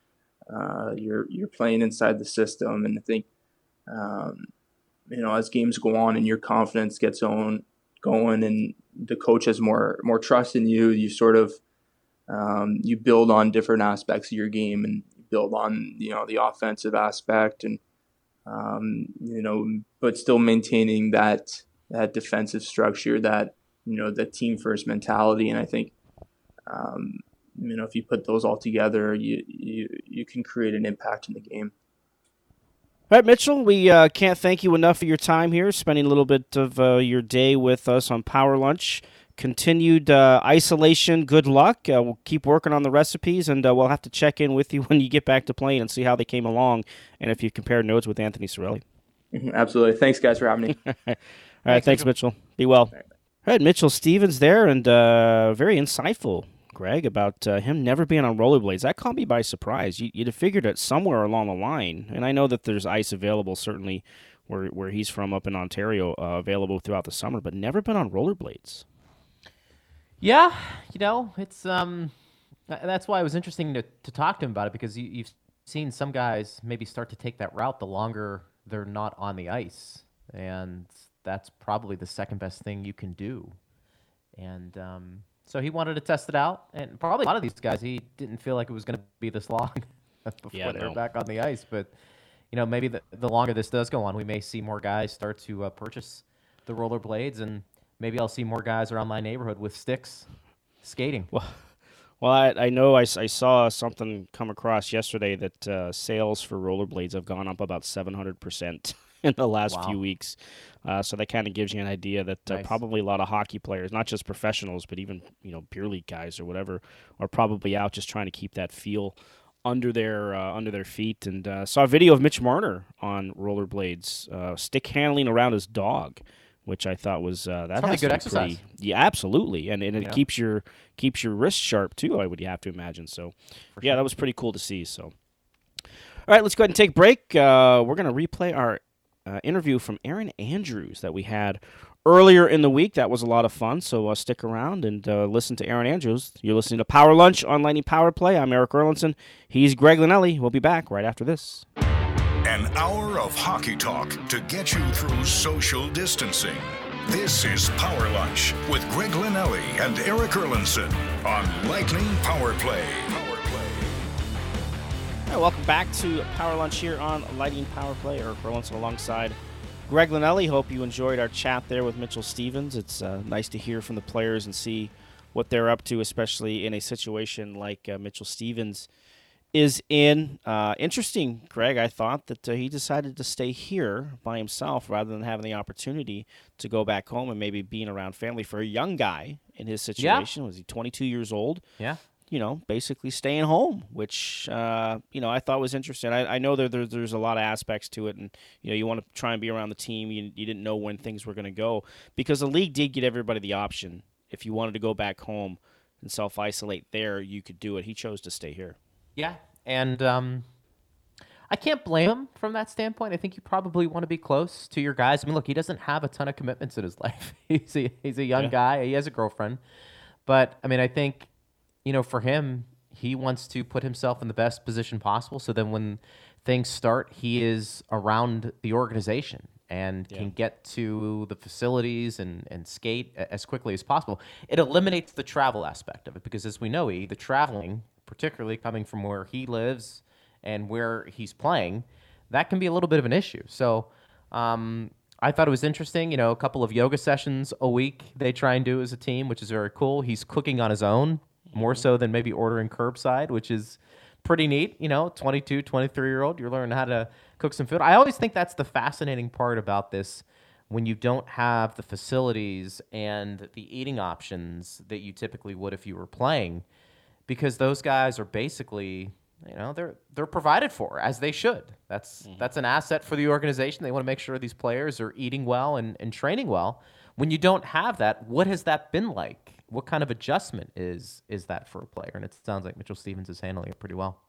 S5: uh, you're you're playing inside the system, and I think um, you know as games go on and your confidence gets on going, and the coach has more more trust in you, you sort of um, you build on different aspects of your game and build on you know the offensive aspect and um, you know but still maintaining that that defensive structure that you know the team first mentality and I think um, you know if you put those all together, you you you can create an impact in the game.
S3: All right, Mitchell, we uh, can't thank you enough for your time here, spending a little bit of uh, your day with us on Power Lunch. Continued uh, isolation, good luck. Uh, we'll keep working on the recipes, and uh, we'll have to check in with you (laughs) when you get back to playing and see how they came along, and if you compare notes with Anthony Cirelli.
S5: Mm-hmm, absolutely. Thanks, guys, for having me. (laughs)
S3: All right, thanks, thanks Mitchell. Mitchell. Be well. All right, All right Mitchell Stephens there, and uh, very insightful Greg, about uh, him never being on rollerblades. That caught me by surprise. You, would have figured it somewhere along the line, and I know that there's ice available, certainly where where he's from up in Ontario, uh, available throughout the summer, but never been on rollerblades.
S4: Yeah, you know, it's um, that's why it was interesting to to talk to him about it because you, you've seen some guys maybe start to take that route the longer they're not on the ice, and that's probably the second best thing you can do. And um, so he wanted to test it out, and probably a lot of these guys, he didn't feel like it was going to be this long (laughs) before yeah, they're back on the ice. But you know, maybe the, the longer this does go on, we may see more guys start to uh, purchase the rollerblades and maybe I'll see more guys around my neighborhood with sticks skating.
S3: Well, well, I, I know I, I saw something come across yesterday that uh, sales for rollerblades have gone up about seven hundred percent (laughs) in the last
S4: Wow.
S3: few weeks. Uh, so that kind of gives you an idea that uh,
S4: Nice.
S3: probably a lot of hockey players, not just professionals, but even you know beer league guys or whatever, are probably out just trying to keep that feel under their uh, under their feet. And uh, saw a video of Mitch Marner on rollerblades, uh, stick handling around his dog, which I thought was uh, that has
S4: good exercise.
S3: pretty- yeah, absolutely, and and it
S4: Yeah.
S3: keeps your keeps your wrist sharp too. I would have to imagine. So yeah, that was pretty cool to see. So. All right, let's go ahead and take a break. Uh, we're going to replay our uh, interview from Erin Andrews that we had earlier in the week. That was a lot of fun. So uh, stick around and uh, listen to Erin Andrews. You're listening to Power Lunch on Lightning Power Play. I'm Eric Erlendsson. He's Greg Linelli. We'll be back right after this.
S1: An hour of hockey talk to get you through social distancing. This is Power Lunch with Greg Linelli and Eric Erlendsson on Lightning Power Play. Power Play.
S3: Welcome back to Power Lunch here on Lightning Power Play. Eric Erlendsson alongside Greg Linelli. Hope you enjoyed our chat there with Mitchell Stephens. It's uh, nice to hear from the players and see what they're up to, especially in a situation like uh, Mitchell Stephens is in. Uh, interesting, Greg. I thought that uh, he decided to stay here by himself rather than having the opportunity to go back home and maybe being around family for a young guy in his situation. Was he 22 years old?
S4: Yeah.
S3: you know, basically staying home, which uh, you know I thought was interesting. I, I know there, there there's a lot of aspects to it, and you know you want to try and be around the team. You, you didn't know when things were going to go because the league did get everybody the option. If you wanted to go back home and self isolate there, you could do it. He chose to stay here.
S4: Yeah, and um, I can't blame him from that standpoint. I think you probably want to be close to your guys. I mean, look, he doesn't have a ton of commitments in his (laughs) life. he's a, he's a young
S3: Yeah.
S4: guy. He has a girlfriend, but I mean, I think you know, for him, he wants to put himself in the best position possible. So then, when things start, he is around the organization and can get to the facilities and, and skate as quickly as possible. It eliminates the travel aspect of it because, as we know, E, the traveling, particularly coming from where he lives and where he's playing, that can be a little bit of an issue. So, um, I thought it was interesting. You know, a couple of yoga sessions a week they try and do as a team, which is very cool. He's cooking on his own more so than maybe ordering curbside, which is pretty neat. You know, 22, 23 year old, you're learning how to cook some food. I always think that's the fascinating part about this when you don't have the facilities and the eating options that you typically would if you were playing because those guys are basically you know they're they're provided for as they should. That's that's an asset for the organization. They want to make sure these players are eating well and, and training well. When you don't have that what has that been like? What kind of adjustment is is that for a player? And it sounds like mitchell stephens is handling it pretty well.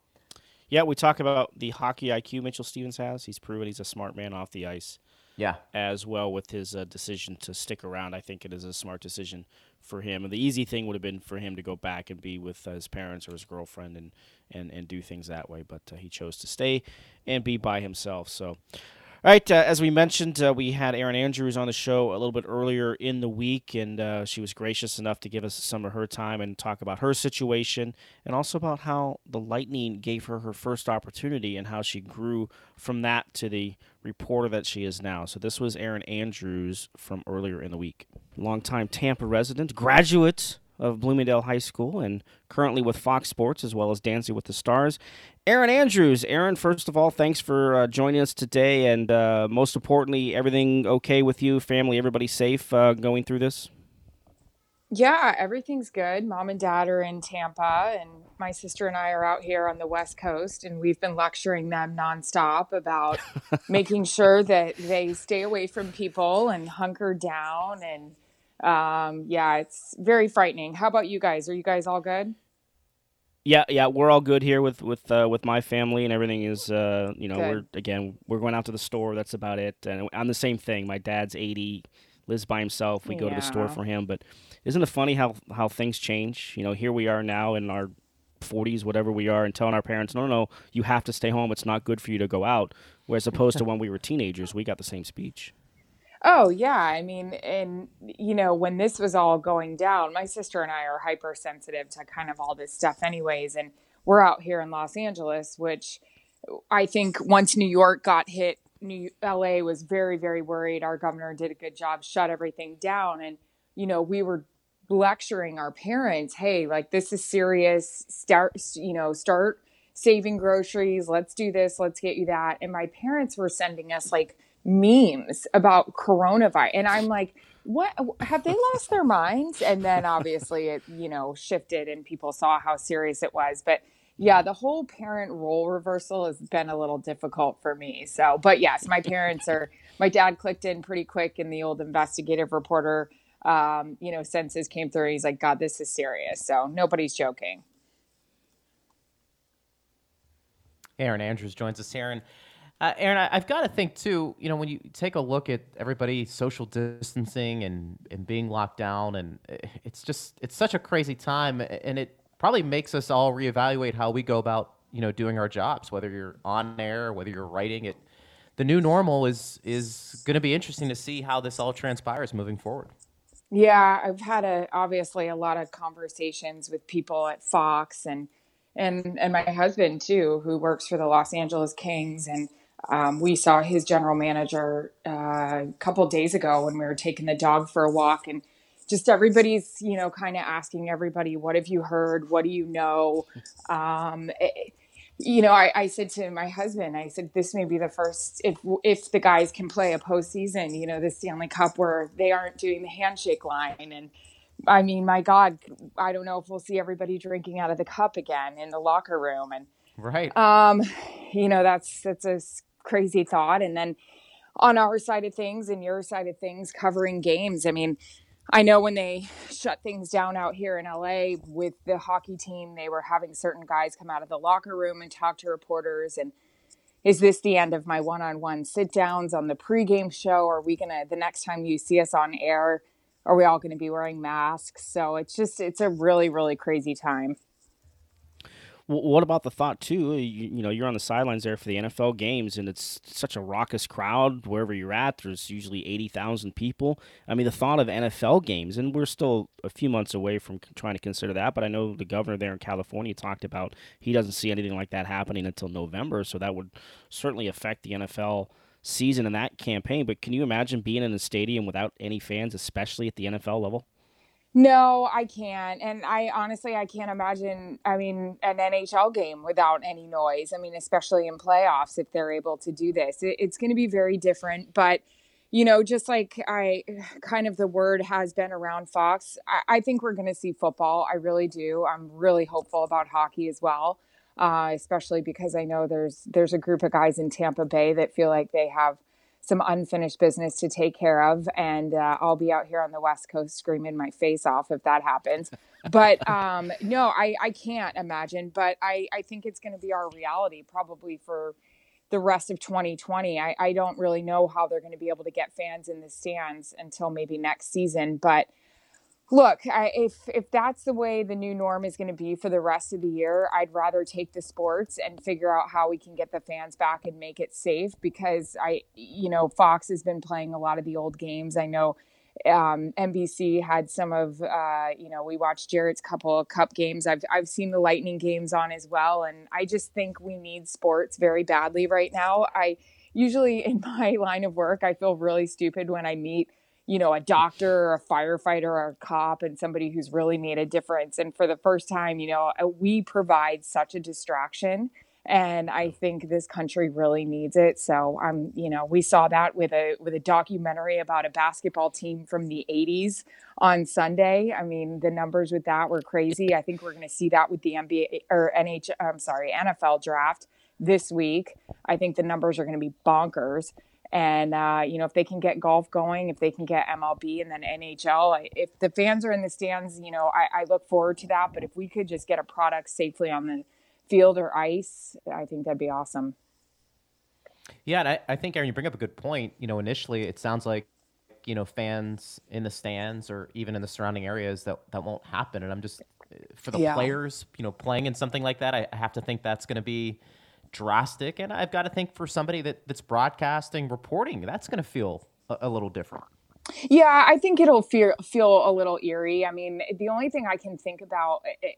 S3: Yeah, we talk about the hockey IQ Mitchell Stephens has. He's proven he's a smart man off the ice.
S4: yeah.
S3: as well with his uh, decision to stick around. I think it is a smart decision for him. And the easy thing would have been for him to go back and be with his parents or his girlfriend and, and, and do things that way. But uh, he chose to stay and be by himself. So, all right, uh, as we mentioned, uh, we had Erin Andrews on the show a little bit earlier in the week, and uh, she was gracious enough to give us some of her time and talk about her situation and also about how the Lightning gave her her first opportunity and how she grew from that to the reporter that she is now. So this was Erin Andrews from earlier in the week. Longtime Tampa resident, graduate of Bloomingdale High School, and currently with Fox Sports as well as Dancing with the Stars. Erin Andrews. Erin, first of all, thanks for uh, joining us today, and uh, most importantly, everything okay with you, family, everybody safe uh, going through this?
S6: Yeah, everything's good. Mom and dad are in Tampa, and my sister and I are out here on the West Coast, and we've been lecturing them nonstop about (laughs) making sure that they stay away from people and hunker down. And um, yeah, it's very frightening. How about you guys? Are you guys all good?
S3: Yeah, yeah, we're all good here with with uh, with my family, and everything is, uh, you know,
S6: Good.
S3: we're again, we're going out to the store. That's about it. And I'm the same thing. My dad's 80, lives by himself. We go to the store for him. But isn't it funny how how things change? You know, here we are now in our 40s, whatever we are, and telling our parents, no, no, no, you have to stay home. It's not good for you to go out. Whereas opposed to when we were teenagers, we got the same speech.
S6: Oh, yeah. I mean, and, you know, when this was all going down, my sister and I are hypersensitive to kind of all this stuff, anyways. And we're out here in Los Angeles, which I think once New York got hit, New LA was very, very worried. Our governor did a good job, shut everything down. And, you know, we were lecturing our parents, hey, like this is serious. Start, you know, start saving groceries. Let's do this. Let's get you that. And my parents were sending us like memes about coronavirus. And I'm like, what have they lost their minds? And then obviously it, you know, shifted and people saw how serious it was. But yeah, the whole parent role reversal has been a little difficult for me. So, but yes, my parents are, my dad clicked in pretty quick in the old investigative reporter, um, you know, senses came through. he's like, God, this is serious. So nobody's joking.
S4: Erin Andrews joins us here. Uh, Erin, I, have got to think too. You know, when you take a look at everybody social distancing and and being locked down, and eh, it's just it's such a crazy time, and it probably makes us all reevaluate how we go about you know doing our jobs, whether you're on air, whether you're writing it. The new normal is is going to be interesting to see how this all transpires moving forward.
S6: Yeah, I've had a obviously a lot of conversations with people at Fox and and and my husband too, who works for the Los Angeles Kings and um, we saw his general manager uh, a couple days ago when we were taking the dog for a walk, and just everybody's, you know, kind of asking everybody, "What have you heard? What do you know?" Um, it, eh, you know, I, I, said to my husband, I said, "This may be the first if if the guys can play a postseason, you know, the Stanley Cup where they aren't doing the handshake line." And I mean, my God, I don't know if we'll see everybody drinking out of the cup again in the locker room and.
S4: Right.
S6: Um, you know, that's that's a crazy thought. And then on our side of things and your side of things, covering games. I mean, I know when they (laughs) shut things down out here in LA with the hockey team, they were having certain guys come out of the locker room and talk to reporters. And is this the end of my one on one sit downs on the pregame show? Are we to, the next time you see us on air, are we all to be wearing masks? So it's just, it's a really, really crazy time
S3: what about the thought too? You, you, know, you're on the sidelines there for the NFL games, and it's such a raucous crowd wherever you're at. There's usually eighty thousand people. I mean, the thought of NFL games, and we're still a few months away from trying to consider that. But I know the governor there in California talked about he doesn't see anything like that happening until November, so that would certainly affect the NFL season and that campaign. But can you imagine being in a stadium without any fans, especially at the NFL level?
S6: No, I can't. And I honestly, I can't imagine, I mean, an NHL game without any noise. I mean, especially in playoffs, if they're able to do this, it, it's going to be very different. But, you know, just like I (sighs) kind of the word has been around Fox, I, I think we're going to see football. I really do. I'm really hopeful about hockey as well. Uh, especially because I know there's there's a group of guys in Tampa Bay that feel like they have some unfinished business to take care of, and uh, I'll be out here on the West Coast screaming my face off if that happens. But (laughs) um, no, I, I can't imagine. But I, I think it's going to be our reality probably for the rest of 2020. I, I don't really know how they're going to be able to get fans in the stands until maybe next season, but look I, if if that's the way the new norm is going to be for the rest of the year i'd rather take the sports and figure out how we can get the fans back and make it safe because i you know fox has been playing a lot of the old games i know um, NBC had some of, uh, you know, we watched Jarret's couple of cup games. I've, I've seen the Lightning games on as well. And I just think we need sports very badly right now. I usually, in (laughs) my line of work, I feel really stupid when I meet you know, a doctor or a firefighter or a cop and somebody who's really made a difference. And for the first time, you know, uh, we provide such a distraction. And I think this country really needs it. So I'm, um, you know, we saw that with a with a documentary about a basketball team from the 80s on Sunday. I mean, the numbers with that were crazy. I think we're going to see that with the NBA or NH, I'm sorry, NFL draft this week. I think the numbers are going to be bonkers. And uh, you know, if they can get golf going, if they can get MLB and then NHL, if the fans are in the stands, you know, I, I look forward to that. But if we could just get a product safely on the field or ice, I think that'd be awesome.
S4: Yeah, and I, I think Erin, you bring up a good point. You know, initially it sounds like you know fans in the stands or even in the surrounding areas that that won't happen. And I'm just for the yeah. players, you know, playing in something like that, I, I have to think that's going to be drastic. And I've got to think for somebody that, that's broadcasting, reporting, that's going to feel a, a little different.
S6: Yeah, I think it'll feel feel a little eerie. I mean, the only thing I can think about it,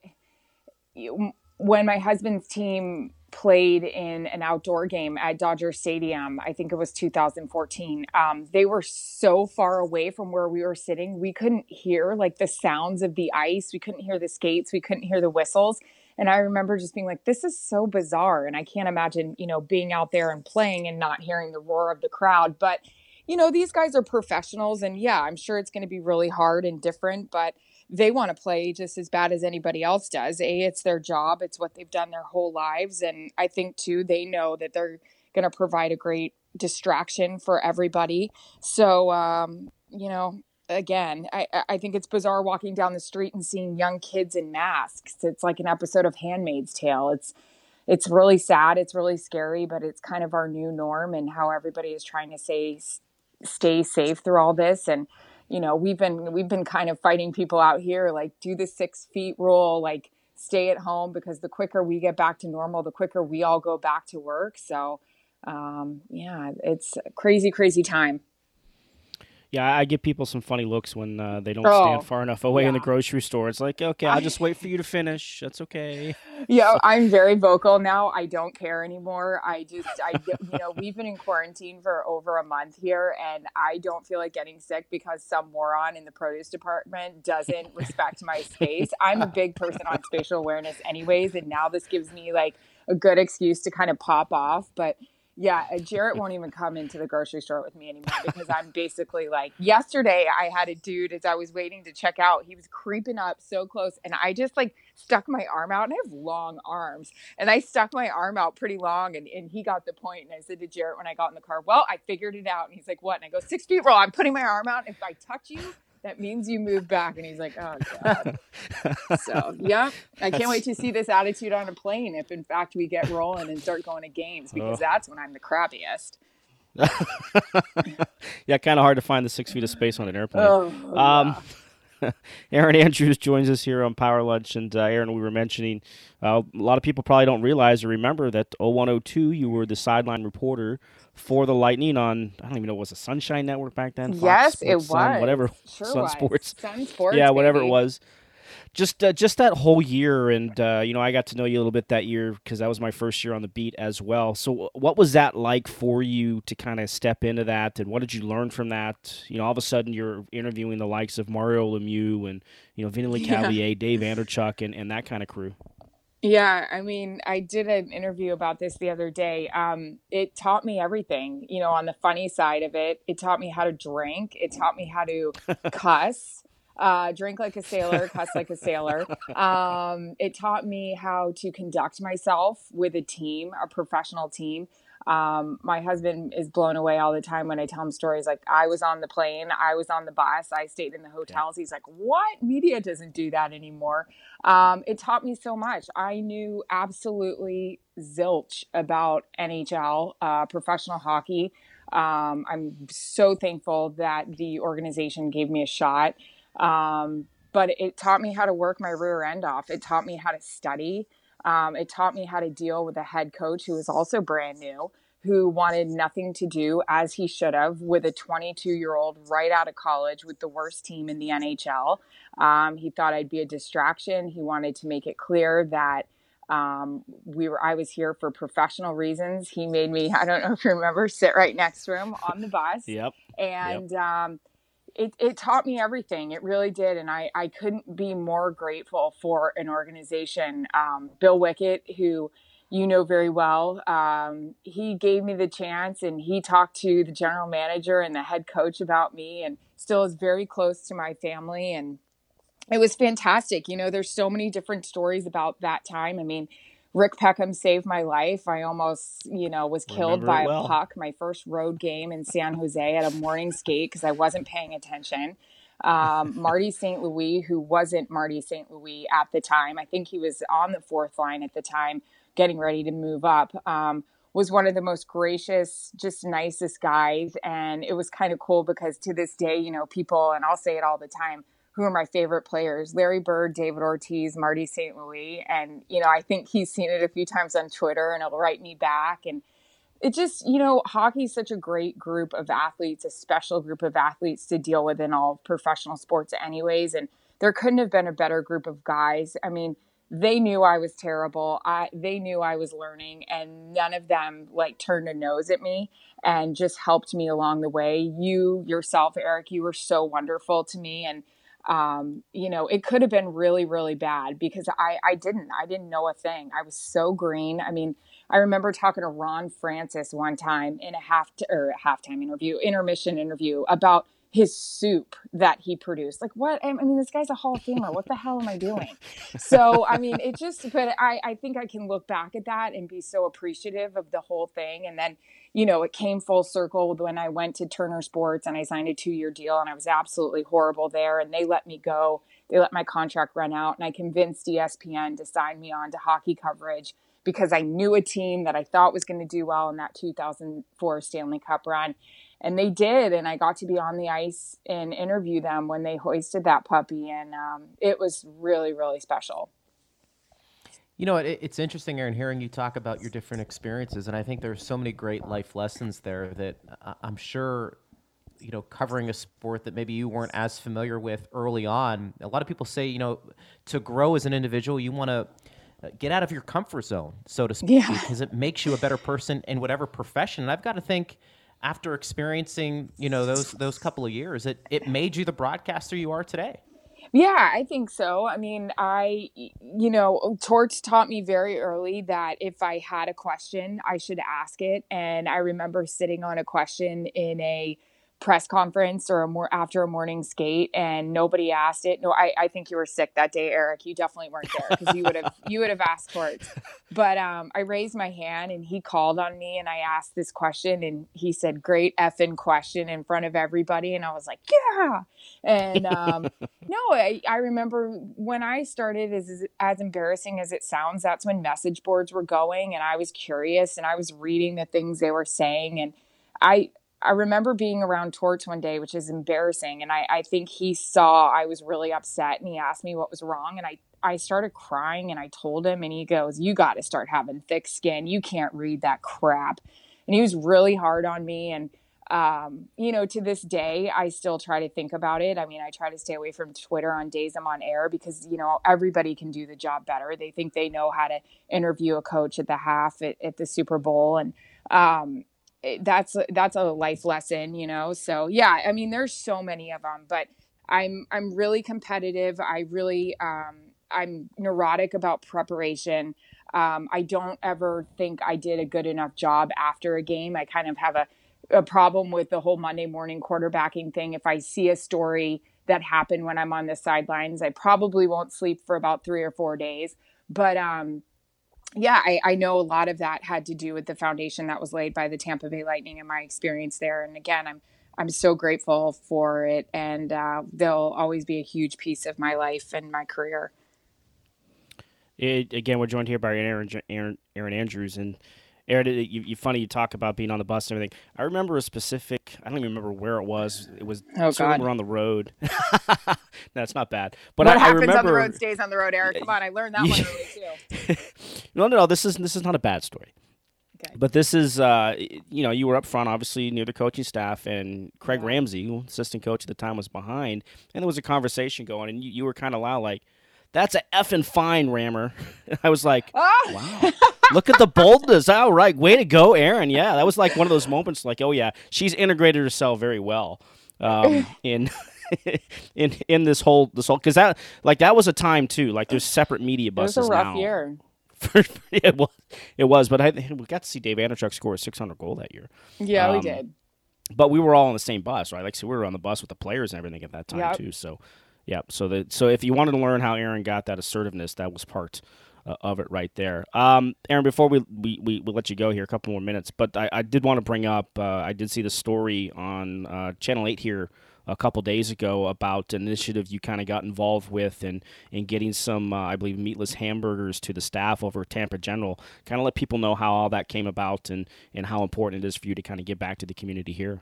S6: eh, eh, when my husband's team played in an outdoor game at Dodger Stadium, I think it was 2014. Um, they were so far away from where we were sitting, we couldn't hear like the sounds of the ice. We couldn't hear the skates. We couldn't hear the whistles And I remember just being like, this is so bizarre. And I can't imagine, you know, being out there and playing and not hearing the roar of the crowd. But, you know, these guys are professionals. And yeah, I'm sure it's going to be really hard and different, but they want to play just as bad as anybody else does. A, it's their job, it's what they've done their whole lives. And I think, too, they know that they're going to provide a great distraction for everybody. So, um, you know, again, I, I think it's bizarre walking down the street and seeing young kids in masks. It's like an episode of Handmaid's Tale. It's it's really sad. It's really scary, but it's kind of our new norm and how everybody is trying to say stay safe through all this. And you know, we've been we've been kind of fighting people out here, like do the six feet rule, like stay at home because the quicker we get back to normal, the quicker we all go back to work. So um, yeah, it's crazy, crazy time.
S3: Yeah, I give people some funny looks when uh, they don't oh, stand far enough away yeah. in the grocery store. It's like, okay, I'll just wait for you to finish. That's okay. (laughs)
S6: Yeah, I'm very vocal now. I don't care anymore. I just, I, you know, we've been in quarantine for over a month here, and I don't feel like getting sick because some moron in the produce department doesn't respect my space. I'm a big person on spatial awareness, anyways, and now this gives me like a good excuse to kind of pop off, but yeah, uh, Jarret won't even come into the grocery store with me anymore because I'm basically like, yesterday I had a dude as I was waiting to check out, he was creeping up so close, and I just like stuck my arm out, and I have long arms, and I stuck my arm out pretty long, and, and he got the point, and I said to Jarret when I got in the car, well, I figured it out, and he's like, what? And I go, six feet roll, I'm putting my arm out, if I touch you, that means you move back. And he's like, oh, God. (laughs) so, yeah, I can't wait to see this attitude on a plane if, in fact, we get rolling and start going to games because oh. that's when I'm the crappiest. (laughs)
S3: yeah, kind of hard to find the six feet of space on an airplane. Oh, um, (laughs) Erin Andrews joins us here on Power Lunch. And uh, Erin, we were mentioning uh, a lot of people probably don't realize or remember that 0102, you were the sideline reporter for the Lightning on I don't even know it was a Sunshine Network back then.
S6: Fox yes, Sports, it was
S3: Sun, whatever (laughs)
S6: sure
S3: Sun
S6: was.
S3: Sports.
S6: Sun Sports.
S3: Yeah, whatever
S6: baby.
S3: it was. Just uh, just that whole year, and uh, you know, I got to know you a little bit that year because that was my first year on the beat as well. So, what was that like for you to kind of step into that, and what did you learn from that? You know, all of a sudden you're interviewing the likes of Mario Lemieux and you know Vinny Lecavalier, (laughs) yeah. Dave Andreychuk, and, and that kind of crew.
S6: Yeah, I mean, I did an interview about this the other day. Um, it taught me everything, you know, on the funny side of it. It taught me how to drink. It taught me how to (laughs) cuss, uh, drink like a sailor, cuss like a sailor. (laughs) Um, it taught me how to conduct myself with a team, a professional team. Um, my husband is blown away all the time when I tell him stories like I was on the plane, I was on the bus, I stayed in the hotels. He's like, "What? Media doesn't do that anymore." Um, it taught me so much. I knew absolutely zilch about NHL, uh, professional hockey. Um, I'm so thankful that the organization gave me a shot. Um, but it taught me how to work my rear end off. It taught me how to study. Um, it taught me how to deal with a head coach who was also brand new, who wanted nothing to do, as he should have, with a 22 year old right out of college with the worst team in the NHL. Um, he thought I'd be a distraction. He wanted to make it clear that um, we were I was here for professional reasons. He made me, (laughs) I don't know if you remember, sit right next to him on the bus.
S3: yep.
S6: And yep. Um, it, it taught me everything. It really did. And I, I couldn't be more grateful for an organization. Um, Bill Wickett, who you know very well, um, he gave me the chance and he talked to the general manager and the head coach about me and still is very close to my family. And it was fantastic. You know, there's so many different stories about that time. I mean, Rick Peckham saved my life. I almost, you know, was killed
S3: Remember
S6: by
S3: well.
S6: a puck my first road game in San Jose at a morning skate because I wasn't paying attention. Um, (laughs) Marty St. Louis, who wasn't Marty St. Louis at the time, I think he was on the fourth line at the time, getting ready to move up, um, was one of the most gracious, just nicest guys. And it was kind of cool because to this day, you know, people, and I'll say it all the time, who are my favorite players Larry Bird, David Ortiz, Marty St. Louis. And, you know, I think he's seen it a few times on Twitter and he'll write me back. And it just, you know, hockey is such a great group of athletes, a special group of athletes to deal with in all professional sports, anyways. And there couldn't have been a better group of guys. I mean, they knew I was terrible. I they knew I was learning and none of them like turned a nose at me and just helped me along the way. You yourself, Eric, you were so wonderful to me and um, you know, it could have been really, really bad because I, I didn't, I didn't know a thing. I was so green. I mean, I remember talking to Ron Francis one time in a half t- or a halftime interview, intermission interview about his soup that he produced. Like what? I mean, this guy's a Hall of Famer. What the hell am I doing? So, I mean, it just, but I, I think I can look back at that and be so appreciative of the whole thing. And then, you know, it came full circle when I went to Turner Sports and I signed a two year deal and I was absolutely horrible there. And they let me go. They let my contract run out and I convinced ESPN to sign me on to hockey coverage because I knew a team that I thought was going to do well in that 2004 Stanley Cup run. And they did. And I got to be on the ice and interview them when they hoisted that puppy. And um, it was really, really special.
S4: You know, it, it's interesting, Erin, hearing you talk about your different experiences, and I think there's so many great life lessons there that I'm sure, you know, covering a sport that maybe you weren't as familiar with early on. A lot of people say, you know, to grow as an individual, you want to uh, get out of your comfort zone, so to speak, yeah. because it makes you a better person in whatever profession. And I've got to think, after experiencing, you know, those those couple of years, it it made you the broadcaster you are today.
S6: Yeah, I think so. I mean, I, you know, Torts taught me very early that if I had a question, I should ask it. And I remember sitting on a question in a press conference or a more after a morning skate and nobody asked it. No, I, I think you were sick that day, Eric. You definitely weren't there because you would have (laughs) you would have asked for it. But um, I raised my hand and he called on me and I asked this question and he said, "Great effing question" in front of everybody, and I was like, "Yeah." And um, (laughs) no, I, I remember when I started, as as embarrassing as it sounds, that's when message boards were going, and I was curious and I was reading the things they were saying and. I I remember being around Torts one day, which is embarrassing. And I, I think he saw I was really upset and he asked me what was wrong. And I, I started crying and I told him, and he goes, You got to start having thick skin. You can't read that crap. And he was really hard on me. And, um, you know, to this day, I still try to think about it. I mean, I try to stay away from Twitter on days I'm on air because, you know, everybody can do the job better. They think they know how to interview a coach at the half at, at the Super Bowl. And, um, that's that's a life lesson, you know. So yeah, I mean, there's so many of them, but I'm I'm really competitive. I really um, I'm neurotic about preparation. Um, I don't ever think I did a good enough job after a game. I kind of have a a problem with the whole Monday morning quarterbacking thing. If I see a story that happened when I'm on the sidelines, I probably won't sleep for about three or four days. But um, yeah, I, I, know a lot of that had to do with the foundation that was laid by the Tampa Bay Lightning and my experience there. And again, I'm I'm so grateful for it, and uh, they'll always be a huge piece of my life and my career.
S3: It, again, we're joined here by Aaron Erin, Erin Andrews, and Erin, you, you funny you talk about being on the bus and everything. I remember a specific. I don't even remember where it was. It was oh God. we're on the road. (laughs) That's not bad. But
S6: what
S3: I,
S6: happens
S3: I remember,
S6: on the road stays on the road, Eric. Come on, I learned that one early too. (laughs)
S3: no, no, no. This is this is not a bad story. Okay. But this is, uh, you know, you were up front, obviously near the coaching staff, and Craig yeah. Ramsay, assistant coach at the time, was behind, and there was a conversation going, and you, you were kind of loud, like, that's a effing fine rammer. (laughs) I was like, oh. wow, look at the boldness. All right, way to go, Erin. Yeah, that was like one of those moments. Like, oh yeah, she's integrated herself very well um, (laughs) in. in in this whole this whole because that like that was a time too like there's separate media buses
S6: it was a rough
S3: now.
S6: year (laughs)
S3: it was it was but I we got to see Dave Andreychuk score a 600 goal that year
S6: yeah um, we did
S3: but we were all on the same bus right like so we were on the bus with the players and everything at that time yep. too so yeah. So that so if you wanted to learn how Erin got that assertiveness, that was part uh, of it right there. Um, Erin, before we, we, we, we, let you go here, a couple more minutes, but I, I did want to bring up. Uh, I did see the story on uh, Channel Eight here a couple days ago about an initiative you kind of got involved with and in, in getting some, uh, I believe, meatless hamburgers to the staff over at Tampa General. Kind of let people know how all that came about and, and how important it is for you to kind of give back to the community here.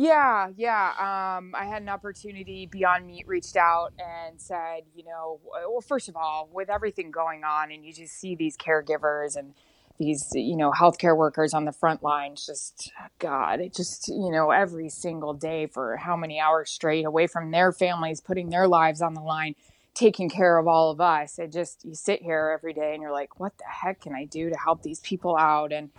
S6: Yeah, yeah. Um, I had an opportunity. Beyond Meat reached out and said, you know, well, first of all, with everything going on, and you just see these caregivers and these, you know, healthcare workers on the front lines, just God, it just, you know, every single day for how many hours straight away from their families, putting their lives on the line, taking care of all of us. It just, you sit here every day and you're like, what the heck can I do to help these people out? And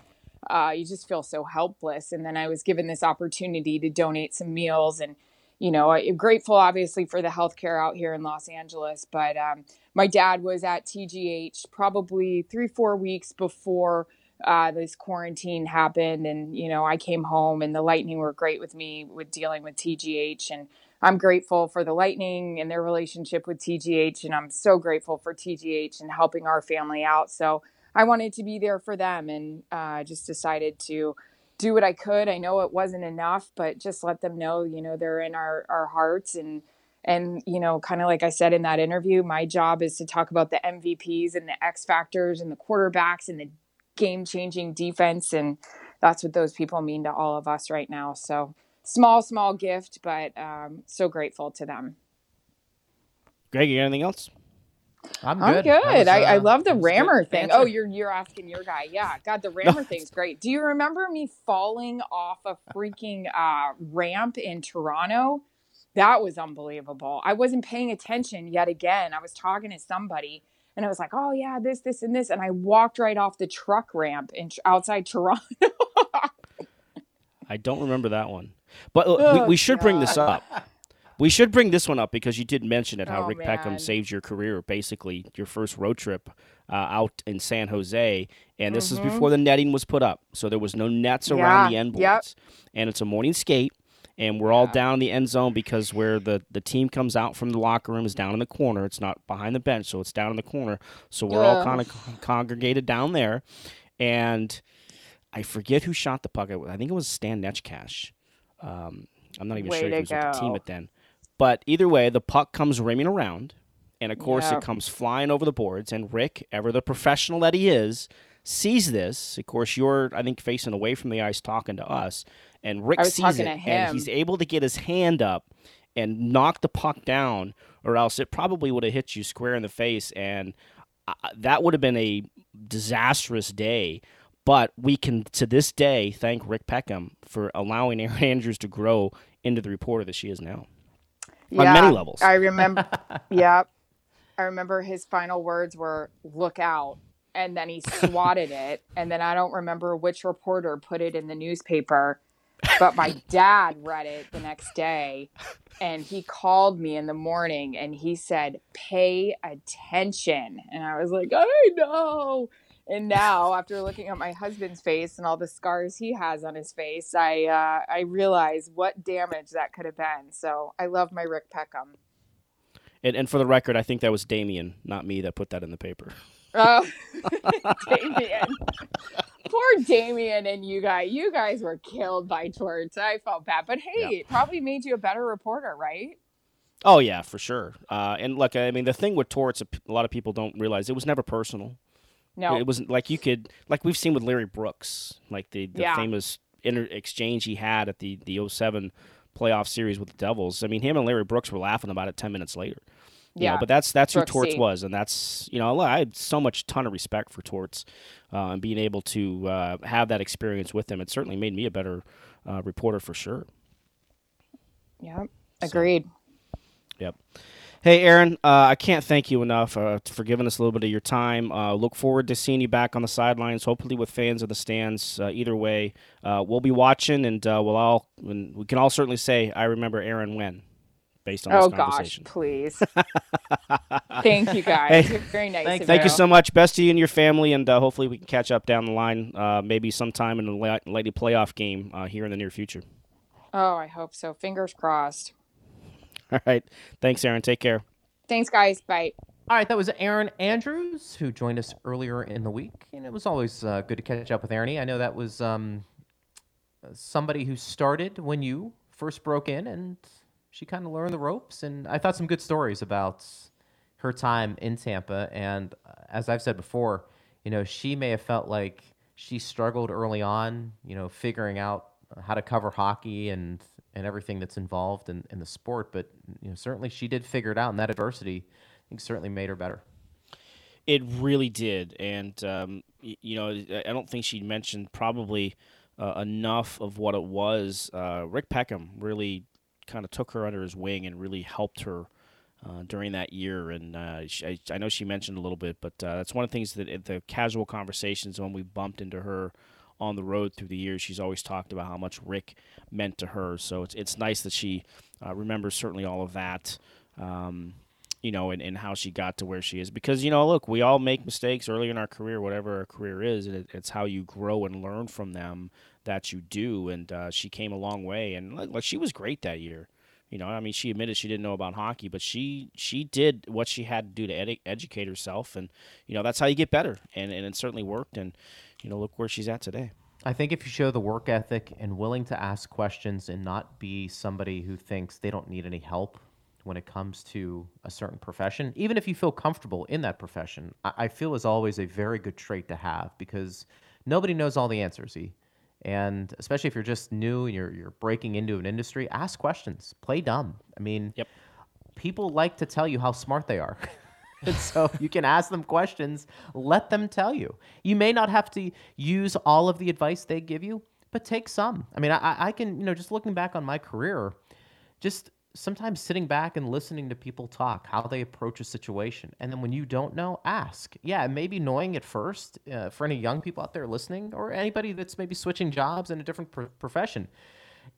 S6: uh, you just feel so helpless. And then I was given this opportunity to donate some meals and you know, I'm grateful obviously for the healthcare out here in Los Angeles. But um, my dad was at TGH probably three, four weeks before uh, this quarantine happened. And, you know, I came home and the Lightning were great with me with dealing with TGH. And I'm grateful for the Lightning and their relationship with TGH. And I'm so grateful for TGH and helping our family out. So I wanted to be there for them and uh, just decided to do what I could. I know it wasn't enough, but just let them know, you know, they're in our, our hearts and and you know, kind of like I said in that interview, my job is to talk about the MVPs and the X factors and the quarterbacks and the game changing defense and that's what those people mean to all of us right now. So small, small gift, but um, so grateful to them.
S3: Greg, you got anything else?
S4: I'm
S6: I'm
S4: good.
S6: good.
S4: That was,
S6: I, I
S4: uh,
S6: love the
S4: good
S6: rammer thing.
S4: answer.
S6: Oh, you're you're asking your guy. Yeah, God, the (laughs) rammer thing's great. Do you remember me falling off a freaking uh, ramp in Toronto? That was unbelievable. I wasn't paying attention yet again. I was talking to somebody, and I was like, "Oh yeah, this, this, and this," and I walked right off the truck ramp in outside Toronto. (laughs)
S3: I don't remember that one. But we,
S6: Oh,
S3: we should bring this up. We should bring this one up because you did mention it how
S6: Oh,
S3: Rick Peckham saved your career, basically your first road trip uh, out in San Jose, and this is before the netting was put up, so there was no nets around the
S6: Mm-hmm.
S3: End boards,
S6: yep.
S3: and it's a morning skate, and we're all down in the end zone because where the the team comes out from the locker room is down in the corner. It's not behind the bench, so it's down in the corner. So we're all kind of congregated down there, and I forget who shot the puck. I I think it was Stan Neckar. Um, I'm not even
S6: Way
S3: sure if he was with the team
S6: go.
S3: at then. But either way, the puck comes rimming around, and of course
S6: Yep.
S3: it comes flying over the boards. And Rick, ever the professional that he is, sees this. Of course, you're I think facing away from the ice talking to us, and Rick sees it, and he's able to get his hand up and knock the puck down, or else it probably would have hit you square in the face, and uh, that would have been a disastrous day. But we can, to this day, thank Rick Peckham for allowing Erin (laughs) Andrews to grow into the reporter that she is now. On many levels.
S6: I remember. (laughs) yep. I remember his final words were "Look out," and then he swatted it. And then I don't remember which reporter put it in the newspaper, but my dad read it the next day, and he called me in the morning and he said, "Pay attention." And I was like, "I know." And now, after looking at my husband's face and all the scars he has on his face, I uh, I realize what damage that could have been. So I love my Rick Peckham.
S3: And, and for the record, I think that was Damien, not me, that put that in the paper.
S6: Oh, (laughs) (laughs) Damien. Poor Damien and you guys. You guys were killed by torts. I felt bad. But hey, it probably made you a better reporter, right?
S3: Oh yeah, for sure. Uh, and look, I mean, the thing with torts, a lot of people don't realize it was never personal.
S6: No.
S3: It wasn't like you could, like we've seen with Larry Brooks, like the, the
S6: Yeah.
S3: famous inter- exchange he had at the the 07 playoff series with the Devils. I mean, him and Larry Brooks were laughing about it ten minutes later. You know,
S6: Yeah.
S3: but that's that's who Torts was, and that's you know I had so much ton of respect for Torts, uh, and being able to uh, have that experience with him, it certainly made me a better uh, reporter for sure.
S6: Yep. Agreed.
S3: Yep. Hey, Erin, uh, I can't thank you enough uh, for giving us a little bit of your time. Uh, look forward to seeing you back on the sidelines, hopefully with fans in the stands. Uh, either way, uh, we'll be watching, and uh, we'll all and we can all certainly say, "I remember Erin when," based on
S6: Oh
S3: this
S6: gosh, please. (laughs) Thank you guys.
S3: Hey,
S6: very nice.
S4: thank-
S6: of
S3: Thank you so much. Best to you and your family, and uh, hopefully we can catch up down the line, uh, maybe sometime in the la- lady playoff game uh, here in the near future.
S6: Oh, I hope so. Fingers crossed. (laughs)
S3: All right. Thanks, Erin. Take care.
S6: Thanks, guys. Bye.
S4: All right, that was Erin Andrews who joined us earlier in the week, and it was always uh, good to catch up with Erin. I know that was um, somebody who started when you first broke in, and she kind of learned the ropes. And I thought some good stories about her time in Tampa. And uh, as I've said before, you know, she may have felt like she struggled early on, you know, figuring out how to cover hockey and and everything that's involved in, in the sport. But you know, certainly she did figure it out, and that adversity, I think, certainly made her better.
S3: It really did, and um, y- you know, I don't think she mentioned probably uh, enough of what it was. Uh, Rick Peckham really kind of took her under his wing and really helped her uh, during that year. And uh, she, I, I know she mentioned a little bit, but uh, that's one of the things that at the casual conversations when we bumped into her on the road through the years, she's always talked about how much Rick meant to her. So it's it's nice that she uh, remembers certainly all of that. Um, you know, and, and how she got to where she is. Because, you know, look, we all make mistakes early in our career, whatever our career is, and it, it's how you grow and learn from them that you do. And uh, she came a long way, and like, like she was great that year. You know, I mean, she admitted she didn't know about hockey, but she she did what she had to do to ed- educate herself, and you know that's how you get better, and and it certainly worked, and you know look where she's at today.
S4: I think if you show the work ethic and willing to ask questions and not be somebody who thinks they don't need any help when it comes to a certain profession, even if you feel comfortable in that profession, I, feel is always a very good trait to have because nobody knows all the answers. E. And especially if you're just new and you're, you're breaking into an industry, ask questions, play dumb. I mean,
S3: Yep.
S4: people like to tell you how smart they are. (laughs) and (laughs) so you can ask them questions, let them tell you. You may not have to use all of the advice they give you, but take some. I mean, I, I can, you know, just looking back on my career, just sometimes sitting back and listening to people talk, how they approach a situation. And then when you don't know, ask. Yeah, it may be annoying at first uh, for any young people out there listening or anybody that's maybe switching jobs in a different pro- profession.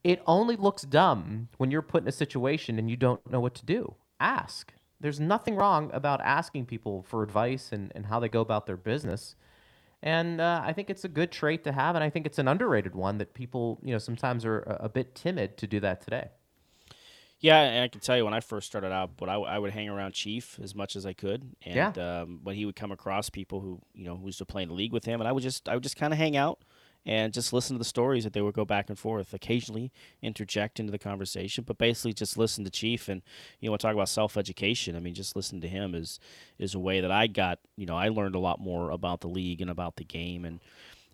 S4: It only looks dumb when you're put in a situation and you don't know what to do. Ask. There's nothing wrong about asking people for advice and, and how they go about their business. And uh, I think it's a good trait to have, and I think it's an underrated one that people, you know, sometimes are a, a bit timid to do that today.
S3: Yeah, and I can tell you when I first started out, but I, I would hang around Chief as much as I could, and
S4: Yeah.
S3: um, when he would come across people who you know who used to play in the league with him, and I would just I would just kind of hang out and just listen to the stories that they would go back and forth, occasionally interject into the conversation, but basically just listen to Chief and you know talk about self education. I mean, just listen to him is is a way that I got you know I learned a lot more about the league and about the game and.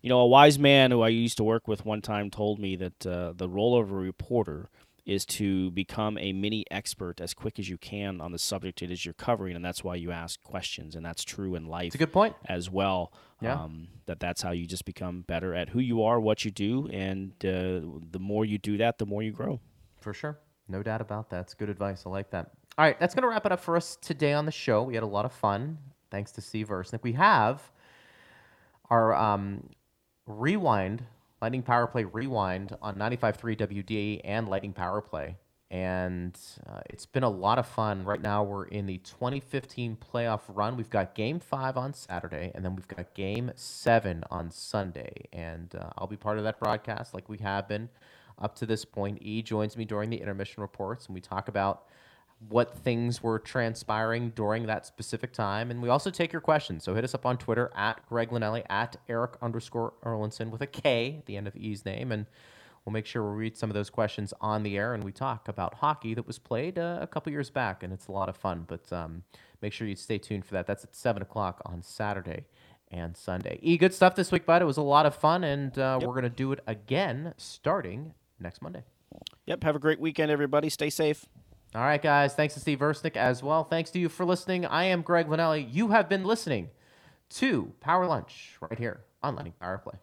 S3: You know, a wise man who I used to work with one time told me that uh, the role of a reporter is to become a mini expert as quick as you can on the subject it is you're covering, and that's why you ask questions, and that's true in life
S4: It's a good point.
S3: as well.
S4: Yeah.
S3: Um, that that's how you just become better at who you are, what you do, and uh, the more you do that, the more you grow.
S4: For sure. No doubt about that. It's good advice. I like that. All right, that's going to wrap it up for us today on the show. We had a lot of fun. Thanks to Steve Ersnick. We have our um, rewind, Lightning Power Play rewind on 95.3 WD and Lightning Power Play. And uh, it's been a lot of fun. Right now, we're in the 2015 playoff run. We've got game five on Saturday, and then we've got game seven on Sunday. And uh, I'll be part of that broadcast like we have been up to this point. E joins me during the intermission reports, and we talk about what things were transpiring during that specific time. And we also take your questions. So hit us up on Twitter at Greg Linelli, at Eric underscore Erlendsson with a K at the end of E's name. And we'll make sure we read some of those questions on the air and we talk about hockey that was played uh, a couple years back. And it's a lot of fun. But um, make sure you stay tuned for that. That's at 7 o'clock on Saturday and Sunday. E, good stuff this week, bud. It was a lot of fun. And uh, we're going to do it again starting next Monday.
S3: Yep. Have a great weekend, everybody. Stay safe.
S4: All right, guys. Thanks to Steve Versnick as well. Thanks to you for listening. I am Greg Linelli. You have been listening to Power Lunch right here on Lightning Power Play.